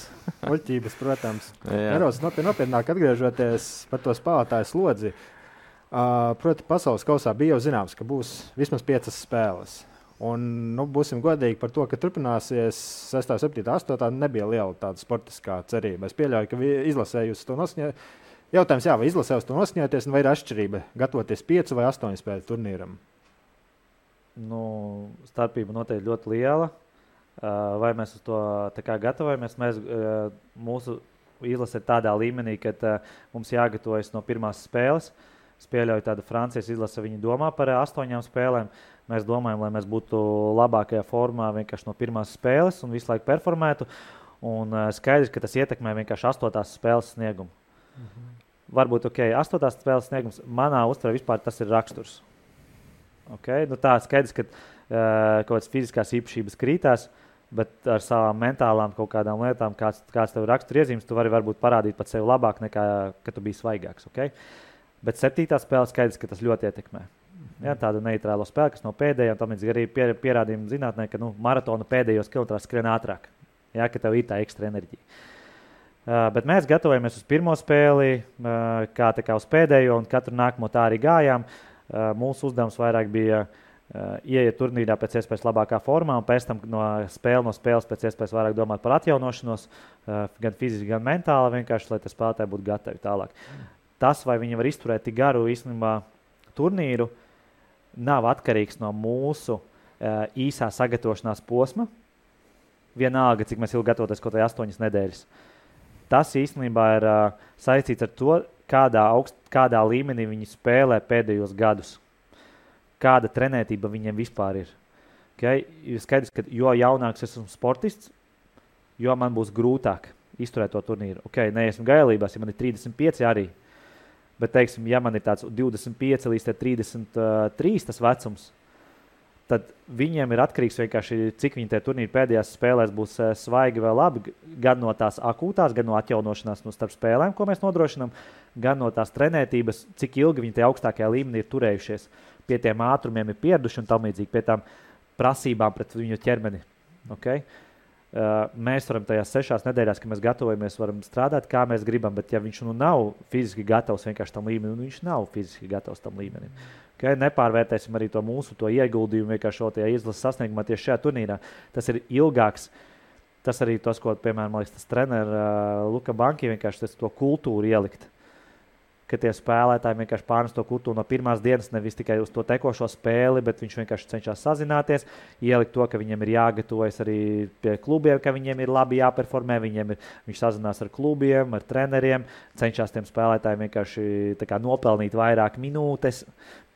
muļķības, protams, nedaudz nopietn, nopietnāk atgriežoties par to spēlētāju slodzi. Uh, Protams, pasaules kausā bija jau zināms, ka būs vismaz piecas spēles. Un, nu, būsim godīgi par to, ka turpināsies 6, 7, 8. nebija liela tāda sportiskā cerība. Es pieļauju, ka izlasē jūs to nosņēmāt. Jautājums, jā, vai izlasē uz to nosņēmaties, vai ir atšķirība gatavoties 5 vai 8 spēļu turnīram? Nu, starpība noteikti ļoti liela. Vai mēs uz to gatavojamies? Mēs, mūsu izlase ir tādā līmenī, ka mums jāgatavojas no pirmās spēles. Es pieļauju, tāda Francijas izlase, viņi domā par astoņām spēlēm. Mēs domājam, lai mēs būtu labākajā formā vienkārši no pirmās spēles un visu laiku performētu. Un skaidrs, ka tas ietekmē vienkārši astotās spēles sniegumu. Mhm. Varbūt ok, astotās spēles sniegums manā uztverē vispār tas ir raksturs. Okay? Nu, tā skaidrs, ka uh, kaut kādas fiziskās īpašības krītās. Bet ar savām mentālām kaut kādām lietām, kāds, kāds tev ir raksturiezīmes, tu vari varbūt parādīt pat sevi labāk nekā, kad tu biji svaigāks. Okay? Bet septītā spēle skaidrs, ka tas ļoti ietekmē. Ja, tāda neitrāla spēle, kas no pēdējām, tam arī pier, pierādījumi zinātnē, ka nu, maratona pēdējos kilometros skrien ātrāk. Ja, ka tev ir tā ekstra enerģija. Uh, bet mēs gatavojamies uz pirmo spēli, uh, kā, kā uz pēdējo, un katru nākamo tā arī gājām. Uh, mūsu uzdevums vairāk bija uh, Uh, ieiet turnīrā pēc iespējas labākā formā, un pēc tam no spēles, no spēles pēc iespējas vairāk domāt par atjaunošanos, uh, gan fiziski, gan mentāli, vienkārši lai tas spēlētāji būtu gatavi tālāk. Tas, vai viņi var izturēt tik garu īstenībā turnīru, nav atkarīgs no mūsu uh, īsā sagatavošanās posma. Vienalga, cik mēs ilgi gatavojamies, kaut vai astoņas nedēļas. Tas īstenībā ir saistīts ar to, kādā, augst, kādā līmenī viņi spēlē pēdējos gadus kāda trenētība viņiem vispār ir. Okay? Ir skaidrs, ka jo jaunāks esmu sportists, jo man būs grūtāk izturēt to turnīru. Okay, nē, esmu gailībās, ja man ir 35 arī. Bet, teiksim, ja man ir tāds 25 līdz 33 tas vecums, tad viņiem ir atkarīgs vienkārši, cik viņi tajā turnīrā pēdējās spēlēs būs eh, svaigi vai labi. Gan no tās akūtās, gan no atjaunošanās no starp spēlēm, ko mēs nodrošinām, gan no tās trenētības, cik ilgi viņi tajā augstākajā līmenī ir turējušies pie tiem ātrumiem ir pieraduši un tam līdzīgi pie tām prasībām pret viņu ķermeni. Okay? Uh, mēs varam tajās sešās nedēļās, kad mēs gatavojamies, varam strādāt, kā mēs gribam, bet ja viņš nu nav fiziski gatavs vienkārši tam līmenim, nu viņš nav fiziski gatavs tam līmenim. Okay? Nepārvērtēsim arī to mūsu to ieguldījumu vienkārši šajā izlases sasniegumā tieši šajā turnīrā. Tas ir ilgāks. Tas arī tas, ko, piemēram, liekas, treneris uh, Luka Banki vienkārši to kultūru ielikt. Ka tie spēlētāji vienkārši pārnes to kultūru no pirmās dienas, nevis tikai uz to tekošo spēli, bet viņš vienkārši cenšas sazināties, ielikt to, ka viņiem ir jāgatavojas arī pie klubiem, ka viņiem ir labi jāperformē, viņiem ir, viņš sazinās ar klubiem, ar treneriem, cenšas tiem spēlētājiem vienkārši kā, nopelnīt vairāk minūtes,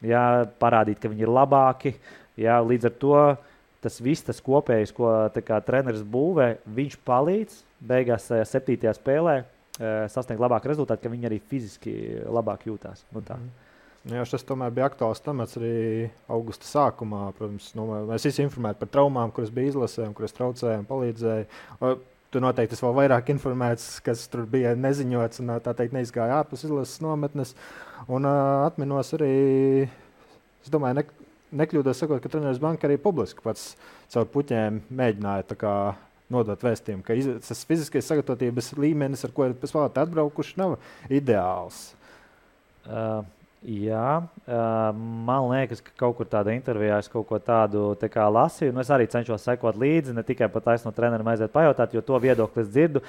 jā, parādīt, ka viņi ir labāki. Jā, līdz ar to tas viss, tas kopējais, ko kā, treneris būvē, viņš palīdz beigās septītajā spēlē sasniegt labāku rezultātu, ka viņi arī fiziski labāk jūtās. Nu, tā. mm. Jā, tas tomēr bija aktuāls temats arī augusta sākumā. Protams, nu, mēs visi informējām par traumām, kuras bija izlasēm, kuras traucēja un palīdzēja. Tu noteikti esi vēl vairāk informēts, kas tur bija neziņots un tā teikt neizgāja ārpus izlases nometnes. Un uh, atminos arī, es domāju, ne, nekļūdos sakot, ka treneris banka arī publiski pats caur puķiem mēģināja nodot vēstījumu, ka tas fiziskais sagatavotības līmenis, ar ko ir spēlētāji atbraukuši, nav ideāls. Uh. Jā, uh, man liekas, ka kaut kur tādā intervijā es kaut ko tādu tā lasīju. Nu, es arī cenšos sekot līdzi, ne tikai pat aizsno trenerim aiziet pajautāt, jo to viedokli es dzirdu.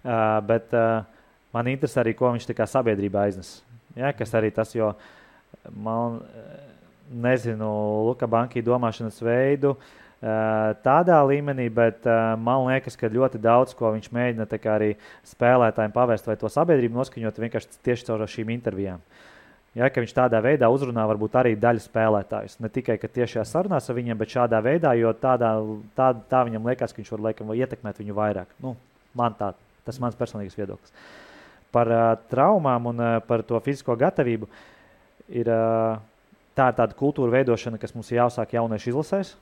Uh, bet uh, man interesē arī, ko viņš sabiedrībā aiznes. Ja, kas arī tas, jo man nezinu, Luka Banki domāšanas veidu. Uh, tādā līmenī, bet uh, man liekas, ka ļoti daudz ko viņš mēģina arī spēlētājiem pavērst vai to sabiedrību noskaņot vienkārši tieši caur šīm intervijām. Ja, viņš tādā veidā uzrunā varbūt arī daļu spēlētājus. Ne tikai tiešā sarunās ar viņiem, bet šādā veidā, jo tādā, tā, tā viņam liekas, ka viņš var laikam, ietekmēt viņu vairāk. Nu, man tā, tas ir mans personīgais viedoklis. Par uh, traumām un uh, par to fizisko gatavību ir uh, tā ir tāda kultūra veidošana, kas mums jāsāk jauniešu izlasēs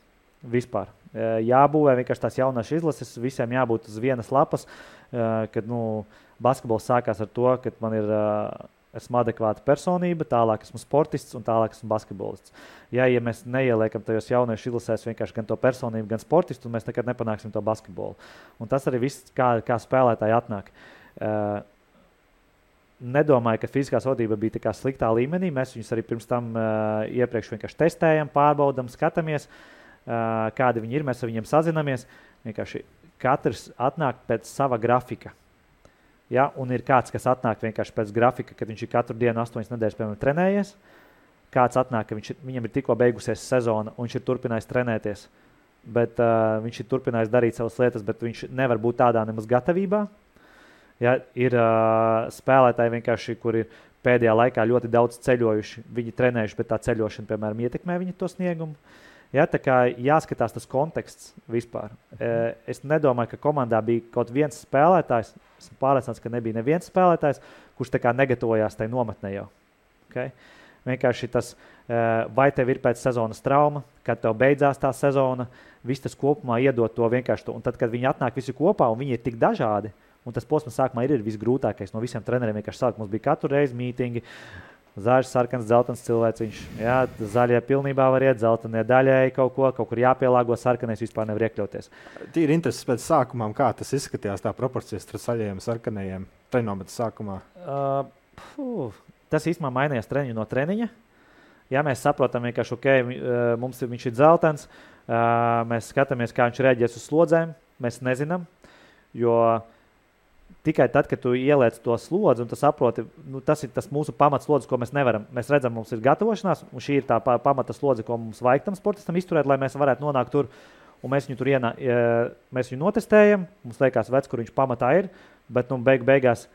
vispār. Jābūvē vienkārši tās jaunās izlases, visiem jābūt uz vienas lapas. Kad nu, basketbols sākās ar to, ka man ir. Esmu adekvāta personība, tālāk esmu sportists un tālāk esmu basketbolists. Ja, ja mēs neieliekam tajos jauniešu izlasēs vienkārši gan to personību, gan sportistu, mēs nekad nepanāksim to basketbolu. Un tas arī viss, kā, kā spēlētāji atnāk. Uh, nedomāju, ka fiziskā vadība bija tā sliktā līmenī. Mēs viņus arī pirms tam uh, iepriekš vienkārši testējam, pārbaudām, skatāmies. Uh, kādi viņi ir. Mēs ar viņiem sazināmies. Vienkārši katrs atnāk pēc sava grafika. Ja? Un ir kāds, kas atnāk vienkārši pēc grafika, kad viņš ir katru dienu, astoņas nedēļas, piemēram, trenējies. Kāds atnāk, ka viņš, viņam ir tikko beigusies sezona, un viņš ir turpinājis trenēties. Bet, uh, viņš ir turpinājis darīt savas lietas, bet viņš nevar būt tādā nemaz gatavībā. Ja, ir uh, spēlētāji, kuri ir pēdējā laikā ļoti daudz ceļojuši. Viņi trenējuši, bet tā ceļošana, piemēram, ietekmē viņu to sniegumu. Ja, tā kā jāskatās tas konteksts vispār. Es nedomāju, ka komandā bija kaut viens spēlētājs. Esmu pārliecināts, ka nebija neviens spēlētājs, kurš tā kā negatavojās tajā nometnē jau. Okay? Vienkārši tas, vai tev ir pēc sezonas trauma, kad tev beidzās tā sezona, viss tas kopumā iedod to vienkārši. To. Un tad, kad viņi atnāk visi kopā un viņi ir tik dažādi, un tas posms sākumā ir, ir visgrūtākais no visiem treneriem. Vienkārši sāk mums bija katru reizi mītīņi Zaļš, sarkans, dzeltens cilvēks. Jā, zaļie pilnībā var iet, dzeltenie daļēji kaut ko, kaut kur jāpielāgo, sarkanais vispār nevar iekļauties. Tīri intereses pēc sākumā, kā tas izskatījās, tā proporcija starp zaļajiem un sarkanajiem treniņometra sākumā. Uh, puh, tas īstenībā mainījās treniņu no treniņa. Ja mēs saprotam, ka okay, mums ir, viņš ir dzeltens, uh, mēs skatāmies, kā viņš reaģēs uz slodzēm, mēs nezinām. Jo uh, tikai tad, kad tu ieliec to slodzi un tu saproti, nu, tas ir tas mūsu pamatslodzi, ko mēs nevaram. Mēs redzam, mums ir gatavošanās, un šī ir tā pamata slodze, ko mums vajag tam sportistam izturēt, lai mēs varētu nonākt tur. Un mēs viņu tur ienā, mēs viņu notestējam. Mums liekas, vecs, kur viņš pamatā ir, bet nu, beig, beigās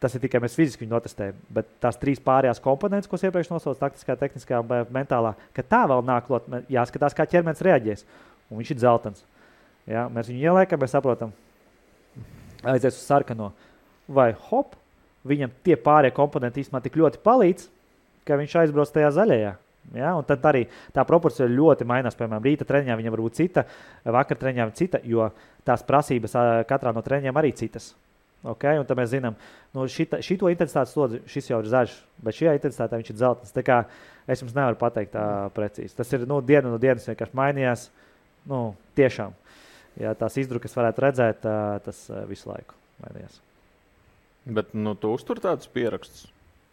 tas ir tikai mēs fiziski viņu notestējam. Bet tās trīs pārējās komponentes, ko iepriekš nosaucām, taktiskā, tehniskā un mentālā, ka tā vēl nāk klāt, jāskatās, kā ķermenis reaģēs. Un viņš ir dzeltens. Ja? Mēs viņu ieliekam, mēs saprotam, aizies uz sarkano, vai hop, viņam tie pārējie komponenti īstenībā tik ļoti palīdz, ka viņš aizbrauc tajā zaļajā. Ja, un tad arī tā proporcija ļoti mainās. Piemēram, rīta treniņā viņa var būt cita, vakar treniņā cita, jo tās prasības katrā no treniņiem arī citas. Okay? Un tad mēs zinām, no nu, šito intensitātes slodzi šis jau ir zaļš, bet šajā intensitātē viņš ir dzeltens. Es jums nevaru pateikt tā precīzi. Tas ir nu, diena no dienas vienkārši mainījās. Nu, tiešām ja tās izdrukas varētu redzēt, tas visu laiku mainījās. Bet nu, tu uztur tādus pierakstus,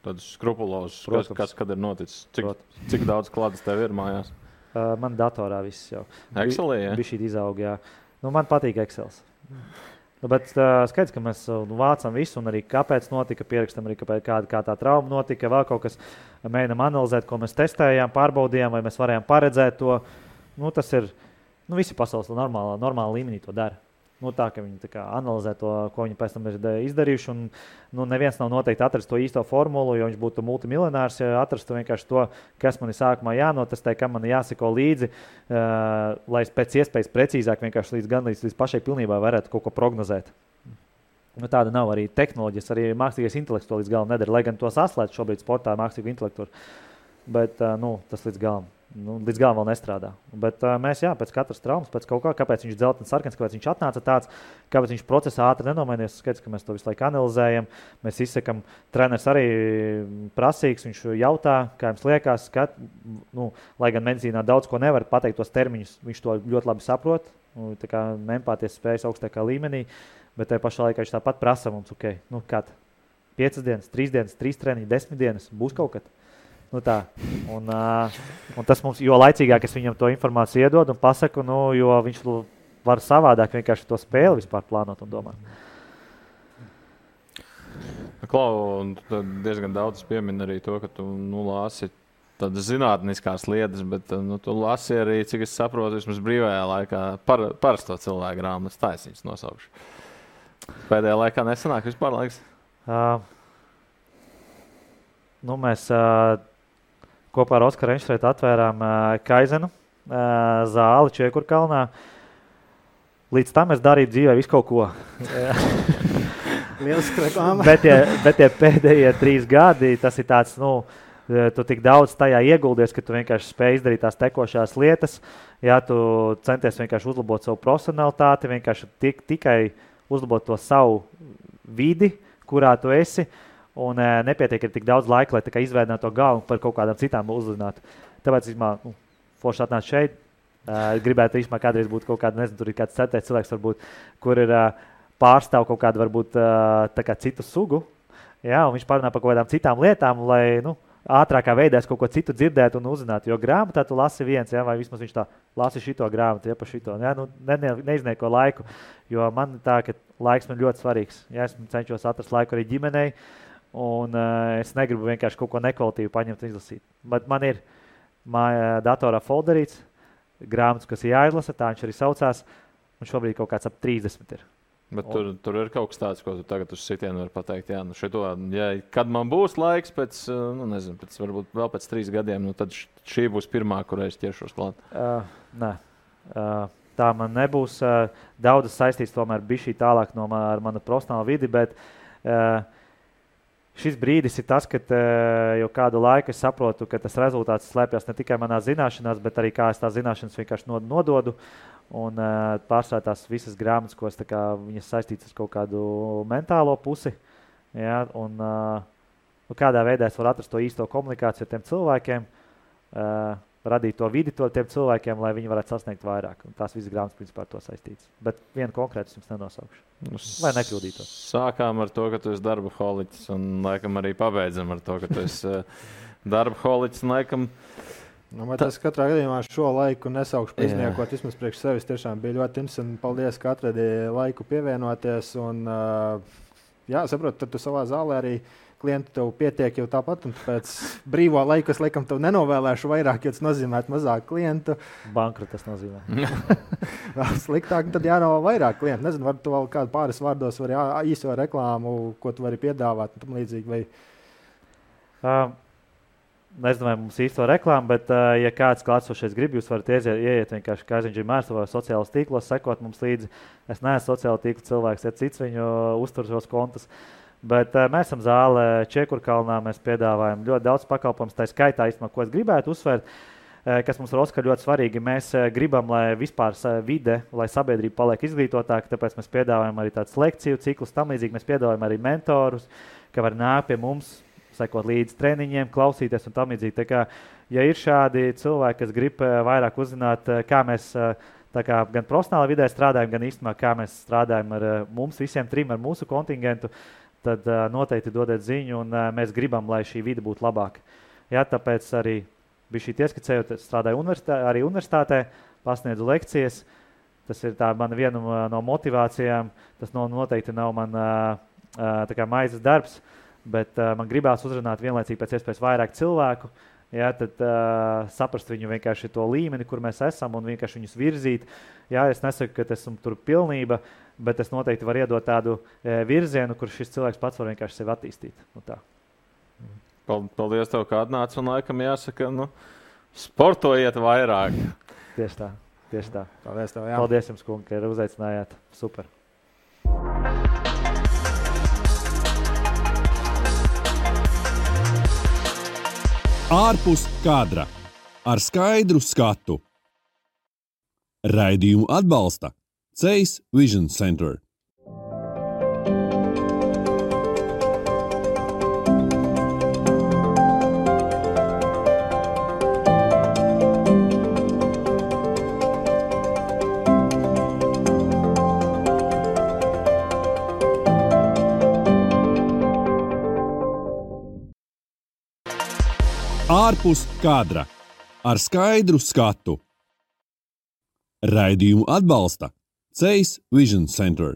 tādus skrupulozus, kas, kas kad ir noticis. Cik, Protams. cik daudz klātes tev ir mājās? Uh, man datorā viss jau. Excelī, ja? Bija šī izauga. Nu, man patīk Excel. Nu, bet uh, skaidrs, ka mēs uh, vācam visu, un arī kāpēc notika, pierakstam arī, kāpēc, kā, kā tā trauma notika, vēl kaut kas mēģinām analizēt, ko mēs testējām, pārbaudījām, vai mēs varējām paredzēt to. Nu, tas ir uh, Nu, visi pasaules normālā, normālā līmenī to dara. Nu, tā ka viņi tā kā, analizē to, ko viņi pēc tam ir izdarījuši. Un, nu, neviens nav noteikti atrasts to īsto formulu, jo viņš būtu multimiljonārs. Ja atrastu vienkārši to, kas man ir sākumā jānotestē, kam man jāseko līdzi, uh, lai es pēc iespējas precīzāk, vienkārši līdz, gan līdz, līdz pašai pilnībā varētu kaut ko prognozēt. Nu, tāda nav arī tehnoloģijas, arī mākslīgais intelekts to līdz galam nedara. Lai gan to saslēdz šobrīd sportā mākslīgu intelektu, bet uh, nu, tas līdz galam nu, līdz galam vēl nestrādā. Bet uh, mēs, jā, pēc katras traumas, pēc kaut kā, kāpēc viņš dzeltens, sarkans, kāpēc viņš atnāca tāds, kāpēc viņš procesā ātri nenomainījās. Skaidrs, ka mēs to visu laiku analizējam. Mēs izsakām, treneris arī prasīgs, viņš jautā, kā jums liekas, ka, nu, lai gan medicīnā daudz ko nevar pateikt, tos termiņus viņš to ļoti labi saprot. Nu, empātijas spējas augstākā līmenī, bet tajā pašā laikā viņš tāpat prasa mums, ok, nu, kad 5 dienas, 3 dienas, 3 treniņi, 10 dienas būs kaut kas. Nu tā. un, uh, un tas mums, jo laicīgāk es viņam to informāciju iedodu un pasaku, nu, jo viņš var savādāk vienkārši to spēli vispār plānot un domāt. Klau, diezgan daudz piemin arī to, ka tu nu, lasi tādas zinātniskās lietas, bet nu, tu lasi arī, cik es saprotu, vismaz brīvajā laikā par, parasto cilvēku grāmatas. Viņus nosaukšu. Pēdējā laikā nesanāk vispār laiks. Uh, nu, mēs uh, kopā ar Oskaru Enšreitu atvērām Kaizenu zāli Čiekurkalnā. Līdz tam es darīju dzīvē visu kaut ko. Lieliski reklāma. bet, tie, bet tie pēdējie trīs gadi, tas ir tāds, nu, tu tik daudz tajā ieguldies, ka tu vienkārši spēj izdarīt tās tekošās lietas. Jā, tu centies vienkārši uzlabot savu profesionalitāti, vienkārši tik, tikai uzlabot to savu vidi, kurā tu esi. Uh, Un e, nepietiek ar tik daudz laika, lai izveidinātu to galvu par kaut kādām citām uzrunātu. Tāpēc, īstenībā, nu, forši atnākt šeit. Uh, gribētu īstenībā kādreiz būt kaut kāda, nezinu, tur ir kāds ceturtais cilvēks, varbūt, kur ir uh, pārstāv kaut kādu, varbūt, uh, kā citu sugu. Jā, un viņš parunā par kaut kādām citām lietām, lai, nu, ātrākā veidā kaut ko citu dzirdēt un uzzināt. Jo grāmatā tu lasi viens, ja, vai vismaz viņš tā lasi šito grāmatu, ja pa šito. Ja, nu, ne, ne, neiznieko laiku, jo man tā, ka laiks man ļoti svarīgs. Ja, es cenšos atrast laiku arī ģimenei, un uh, es negribu vienkārši kaut ko nekvalitīvu paņemt un izlasīt. Bet man ir mājā datorā folderīts, grāmatas, kas ir jāizlasa, tā viņš arī saucās, un šobrīd kaut kāds ap 30 ir. Bet un... tur, tur ir kaut kas tāds, ko tu tagad uz sitienu vari pateikt. Jā, nu šito, ja, kad man būs laiks, pēc, nu, nezinu, pēc, varbūt vēl pēc trīs gadiem, nu, tad šī būs pirmā, kurai es ķeršos klāt. Uh, nē. Uh, tā man nebūs. Uh, daudzas saistītas tomēr bija šī tālāk no man, mana profesionāla vidi, bet uh, šis brīdis ir tas, kad uh, jau kādu laiku es saprotu, ka tas rezultāts slēpjas ne tikai manā zināšanās, bet arī kā es tās zināšanas vienkārši nododu. Un uh, pārsvarā tās visas grāmatas, ko es kā, saistītas ar kaut kādu mentālo pusi. Ja, un, uh, nu, kādā veidā es varu atrast to īsto komunikāciju ar tiem cilvēkiem, radīt to vidi to tiem cilvēkiem, lai viņi varētu sasniegt vairāk. Un tās visas grāmatas principā ar to saistītas. Bet vienu konkrētu jums nenosaukšu. Nu, lai nekļūdītos. Sākām ar to, ka tu esi darba holiķis, un laikam arī pabeidzam ar to, ka tu esi darba holiķis. Laikam, uh, Nu, tas katrā gadījumā šo laiku nesaukšu par izniekot. Vismaz priekš sevis tiešām bija ļoti interesanti. Paldies, ka atradīji laiku pievienoties. Un, uh, jā, saprotu, tad tu savā zālē arī klienti tev pietiek jau tāpat. Pēc brīvā laika es laikam tev nenovēlēšu vairāk, jo tas nozīmē mazāk klientu. Bankrots tas nozīmē. sliktāk, tad jānovēl vairāk klientu. Nezinu, varbūt vēl kādu pāris vārdos var īso reklāmu, ko tu vari piedāvāt un tam līdzīgi. Vai... Uh, nezinu, vai mums īsto reklāmu, bet, uh, ja kāds klātsošais grib, jūs varat ieiet, ieiet vienkārši Kaziņģī Mārsa vai sociālajos tīklos, sekot mums līdzi. Es neesmu sociāla tīkla cilvēks, ja cits viņu uztur šos kontus. Bet uh, mēs esam zālē Čekurkalnā, mēs piedāvājam ļoti daudz pakalpojumu. Tā skaitā, īstenībā, ko es gribētu uzsvērt, uh, kas mums ir Oskar ļoti svarīgi. Mēs uh, gribam, lai vispār vide, lai sabiedrība paliek izglītotāka, tāpēc mēs piedāvājam arī tādus lekciju ciklus, tam līdzīgi mēs piedāvājam arī mentorus, ka var nākt pie mums sekot līdzi treniņiem, klausīties un tam līdzīgi. Kā, ja ir šādi cilvēki, kas grib vairāk uzzināt, kā mēs kā, gan profesionālā vidē strādājam, gan īstenībā kā mēs strādājam ar mums visiem trim, ar mūsu kontingentu, tad noteikti dodiet ziņu, un mēs gribam, lai šī vide būtu labāka. Jā, tāpēc arī bija šī ieskicējot, strādāju universitā, arī universitātē, pasniedzu lekcijas. Tas ir mana viena no motivācijām. Tas no, noteikti nav man kā, maizes darbs. Uh, bet uh, man gribās uzrunāt vienlaicīgi pēc iespējas vairāk cilvēku. Jā, tad uh, saprast viņu vienkārši to līmeni, kur mēs esam, un vienkārši viņus virzīt. Jā, es nesaku, ka esmu tur pilnība, bet es noteikti varu iedot tādu e, virzienu, kur šis cilvēks pats var vienkārši sevi attīstīt. Nu, tā. Paldies, tev, ka atnāci. Un laikam jāsaka, nu, sportojiet vairāk. Tieši tā. Tieši tā. Paldies, tev, jā. Paldies jums, kungi, ka uzaicinājāt. Super. Ārpus kadra ar skaidru skatu. Raidījumu atbalsta Ceļš Vision Center. Ārpus kadra ar skaidru skatu. Raidījumu atbalsta Ceļš Vision Center.